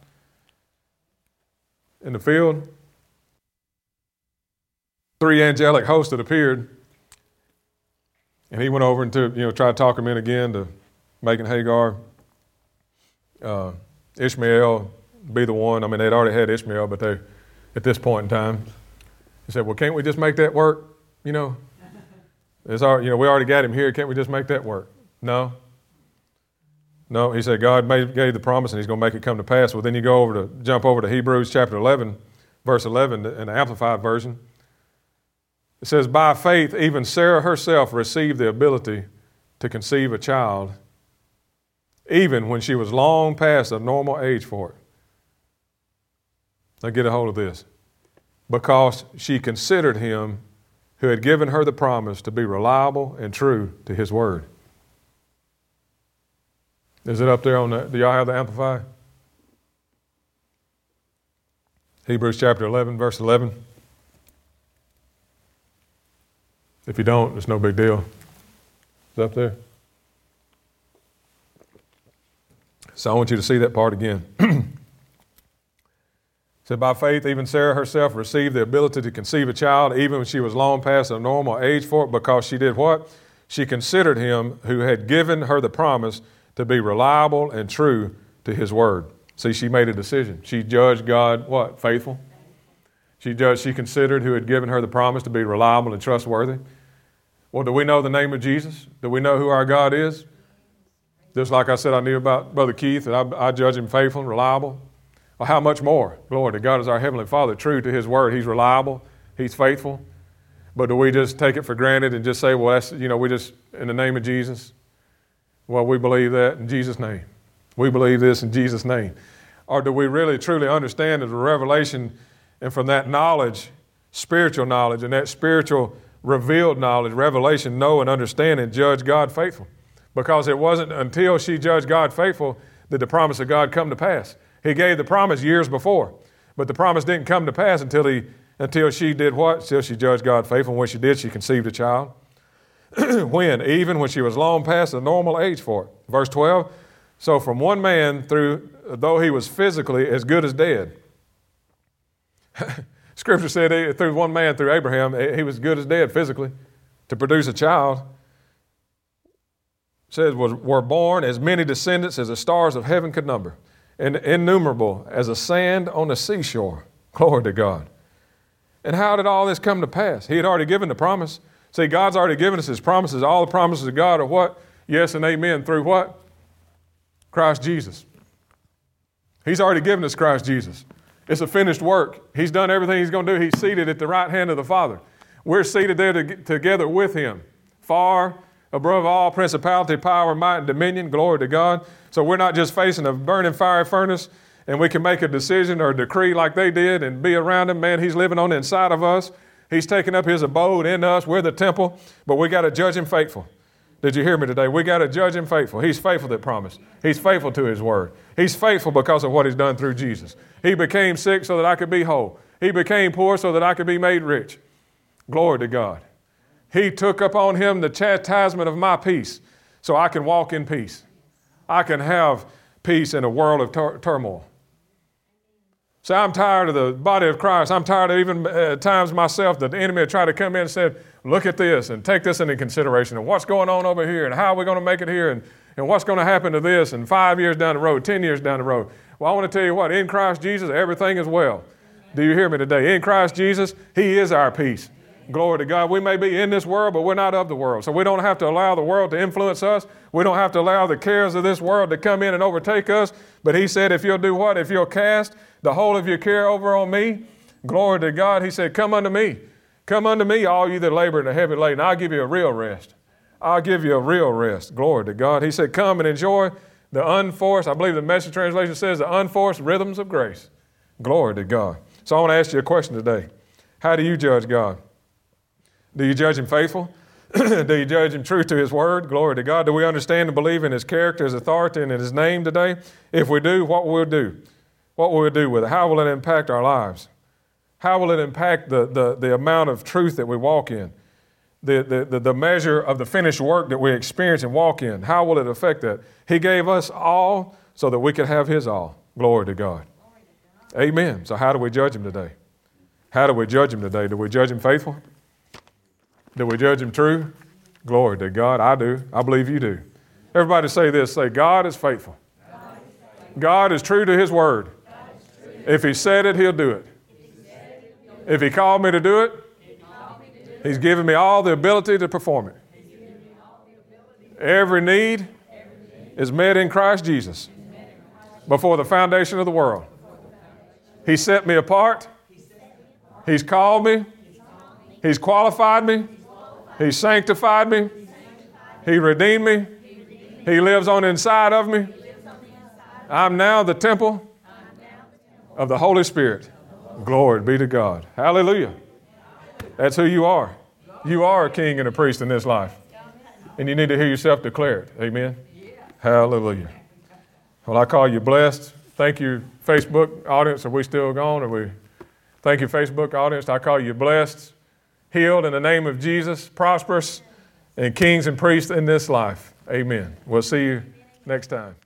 in the field. Three angelic hosts had appeared. And he went over and to, you know, try to talk him in again to making Hagar, uh, Ishmael be the one. I mean, they'd already had Ishmael, but they, at this point in time, he said, well, can't we just make that work? You know, it's our, you know, we already got him here. Can't we just make that work? No, no, he said God made, gave the promise and he's going to make it come to pass. Well, then you go over to jump over to Hebrews chapter 11, verse 11 in the Amplified Version. It says, By faith, even Sarah herself received the ability to conceive a child, even when she was long past the normal age for it. Now get a hold of this. Because she considered him who had given her the promise to be reliable and true to his word. Is it up there on the, do y'all have the Amplified? Hebrews chapter 11, verse 11. If you don't, it's no big deal. It's up there. So I want you to see that part again. said, by faith, even Sarah herself received the ability to conceive a child, even when she was long past the normal age for it, because she did what? She considered him who had given her the promise to be reliable and true to his word. See, she made a decision. She judged God what? Faithful. She judged, she considered who had given her the promise to be reliable and trustworthy. Well, do we know the name of Jesus? Do we know who our God is? Just like I said, I knew about Brother Keith, and I, I judge him faithful and reliable. Well, how much more? Glory to God is our Heavenly Father, true to His word. He's reliable, He's faithful. But do we just take it for granted and just say, well, that's, you know, we just, in the name of Jesus, well, we believe that in Jesus' name. We believe this in Jesus' name. Or do we really truly understand the revelation and from that knowledge, spiritual knowledge, and that spiritual revealed knowledge, revelation, know and understand and judge God faithful? Because it wasn't until she judged God faithful that the promise of God come to pass. He gave the promise years before, but the promise didn't come to pass until he until she did what? Until she judged God faithful. And when she did, she conceived a child. when? Even when she was long past the normal age for it. Verse 12. So from one man through, though he was physically as good as dead. Scripture said eh, through one man, through Abraham, eh, he was good as dead physically to produce a child. It says was, were born as many descendants as the stars of heaven could number, and innumerable as a sand on the seashore. Glory to God. And how did all this come to pass? He had already given the promise. See, God's already given us His promises. All the promises of God are what? Yes and amen. Through what? Christ Jesus. He's already given us Christ Jesus. It's a finished work. He's done everything He's going to do. He's seated at the right hand of the Father. We're seated there to, together with Him, far above all principality, power, might, and dominion. Glory to God. So we're not just facing a burning fiery furnace and we can make a decision or a decree like they did and be around Him. Man, He's living on the inside of us. He's taken up his abode in us. We're the temple, but we got to judge him faithful. Did you hear me today? We got to judge him faithful. He's faithful that promised. He's faithful to his word. He's faithful because of what he's done through Jesus. He became sick so that I could be whole. He became poor so that I could be made rich. Glory to God. He took upon him the chastisement of my peace so I can walk in peace. I can have peace in a world of tur- turmoil. So I'm tired of the body of Christ. I'm tired of even uh, times myself that the enemy had tried to come in and said, look at this and take this into consideration and what's going on over here and how are we going to make it here and, and what's going to happen to this and five years down the road, 10 years down the road. Well, I want to tell you what, in Christ Jesus, everything is well. Do you hear me today? In Christ Jesus, He is our peace. Glory to God. We may be in this world, but we're not of the world. So we don't have to allow the world to influence us. We don't have to allow the cares of this world to come in and overtake us. But He said, if you'll do what? If you'll cast the whole of your care over on me, glory to God. He said, Come unto me. Come unto me, all you that labor and are heavy laden. I'll give you a real rest. I'll give you a real rest. Glory to God. He said, Come and enjoy the unforced, I believe the message translation says, the unforced rhythms of grace. Glory to God. So I want to ask you a question today. How do you judge God? Do you judge him faithful? do you judge him true to his word? Glory to God. Do we understand and believe in his character, his authority, and in his name today? If we do, what will we do? What will we do with it? How will it impact our lives? How will it impact the, the, the amount of truth that we walk in? The, the, the, the measure of the finished work that we experience and walk in? How will it affect that? He gave us all so that we could have his all. Glory to God. Amen. So, how do we judge him today? How do we judge him today? Do we judge him faithful? Do we judge him true? Glory to God. I do. I believe you do. Everybody say this say, God is faithful. God is true to his word. If he said it, he'll do it. If he called me to do it, he's given me all the ability to perform it. Every need is met in Christ Jesus before the foundation of the world. He set me apart. He's called me. He's qualified me. He sanctified me. He redeemed me. He lives on inside of me. I'm now the temple of the Holy Spirit. Glory be to God. Hallelujah. That's who you are. You are a king and a priest in this life. And you need to hear yourself declare it. Amen. Hallelujah. Well, I call you blessed. Thank you, Facebook audience. Are we still gone? Are we? Thank you, Facebook audience. I call you blessed healed in the name of Jesus, prosperous, and kings and priests in this life. Amen. We'll see you next time.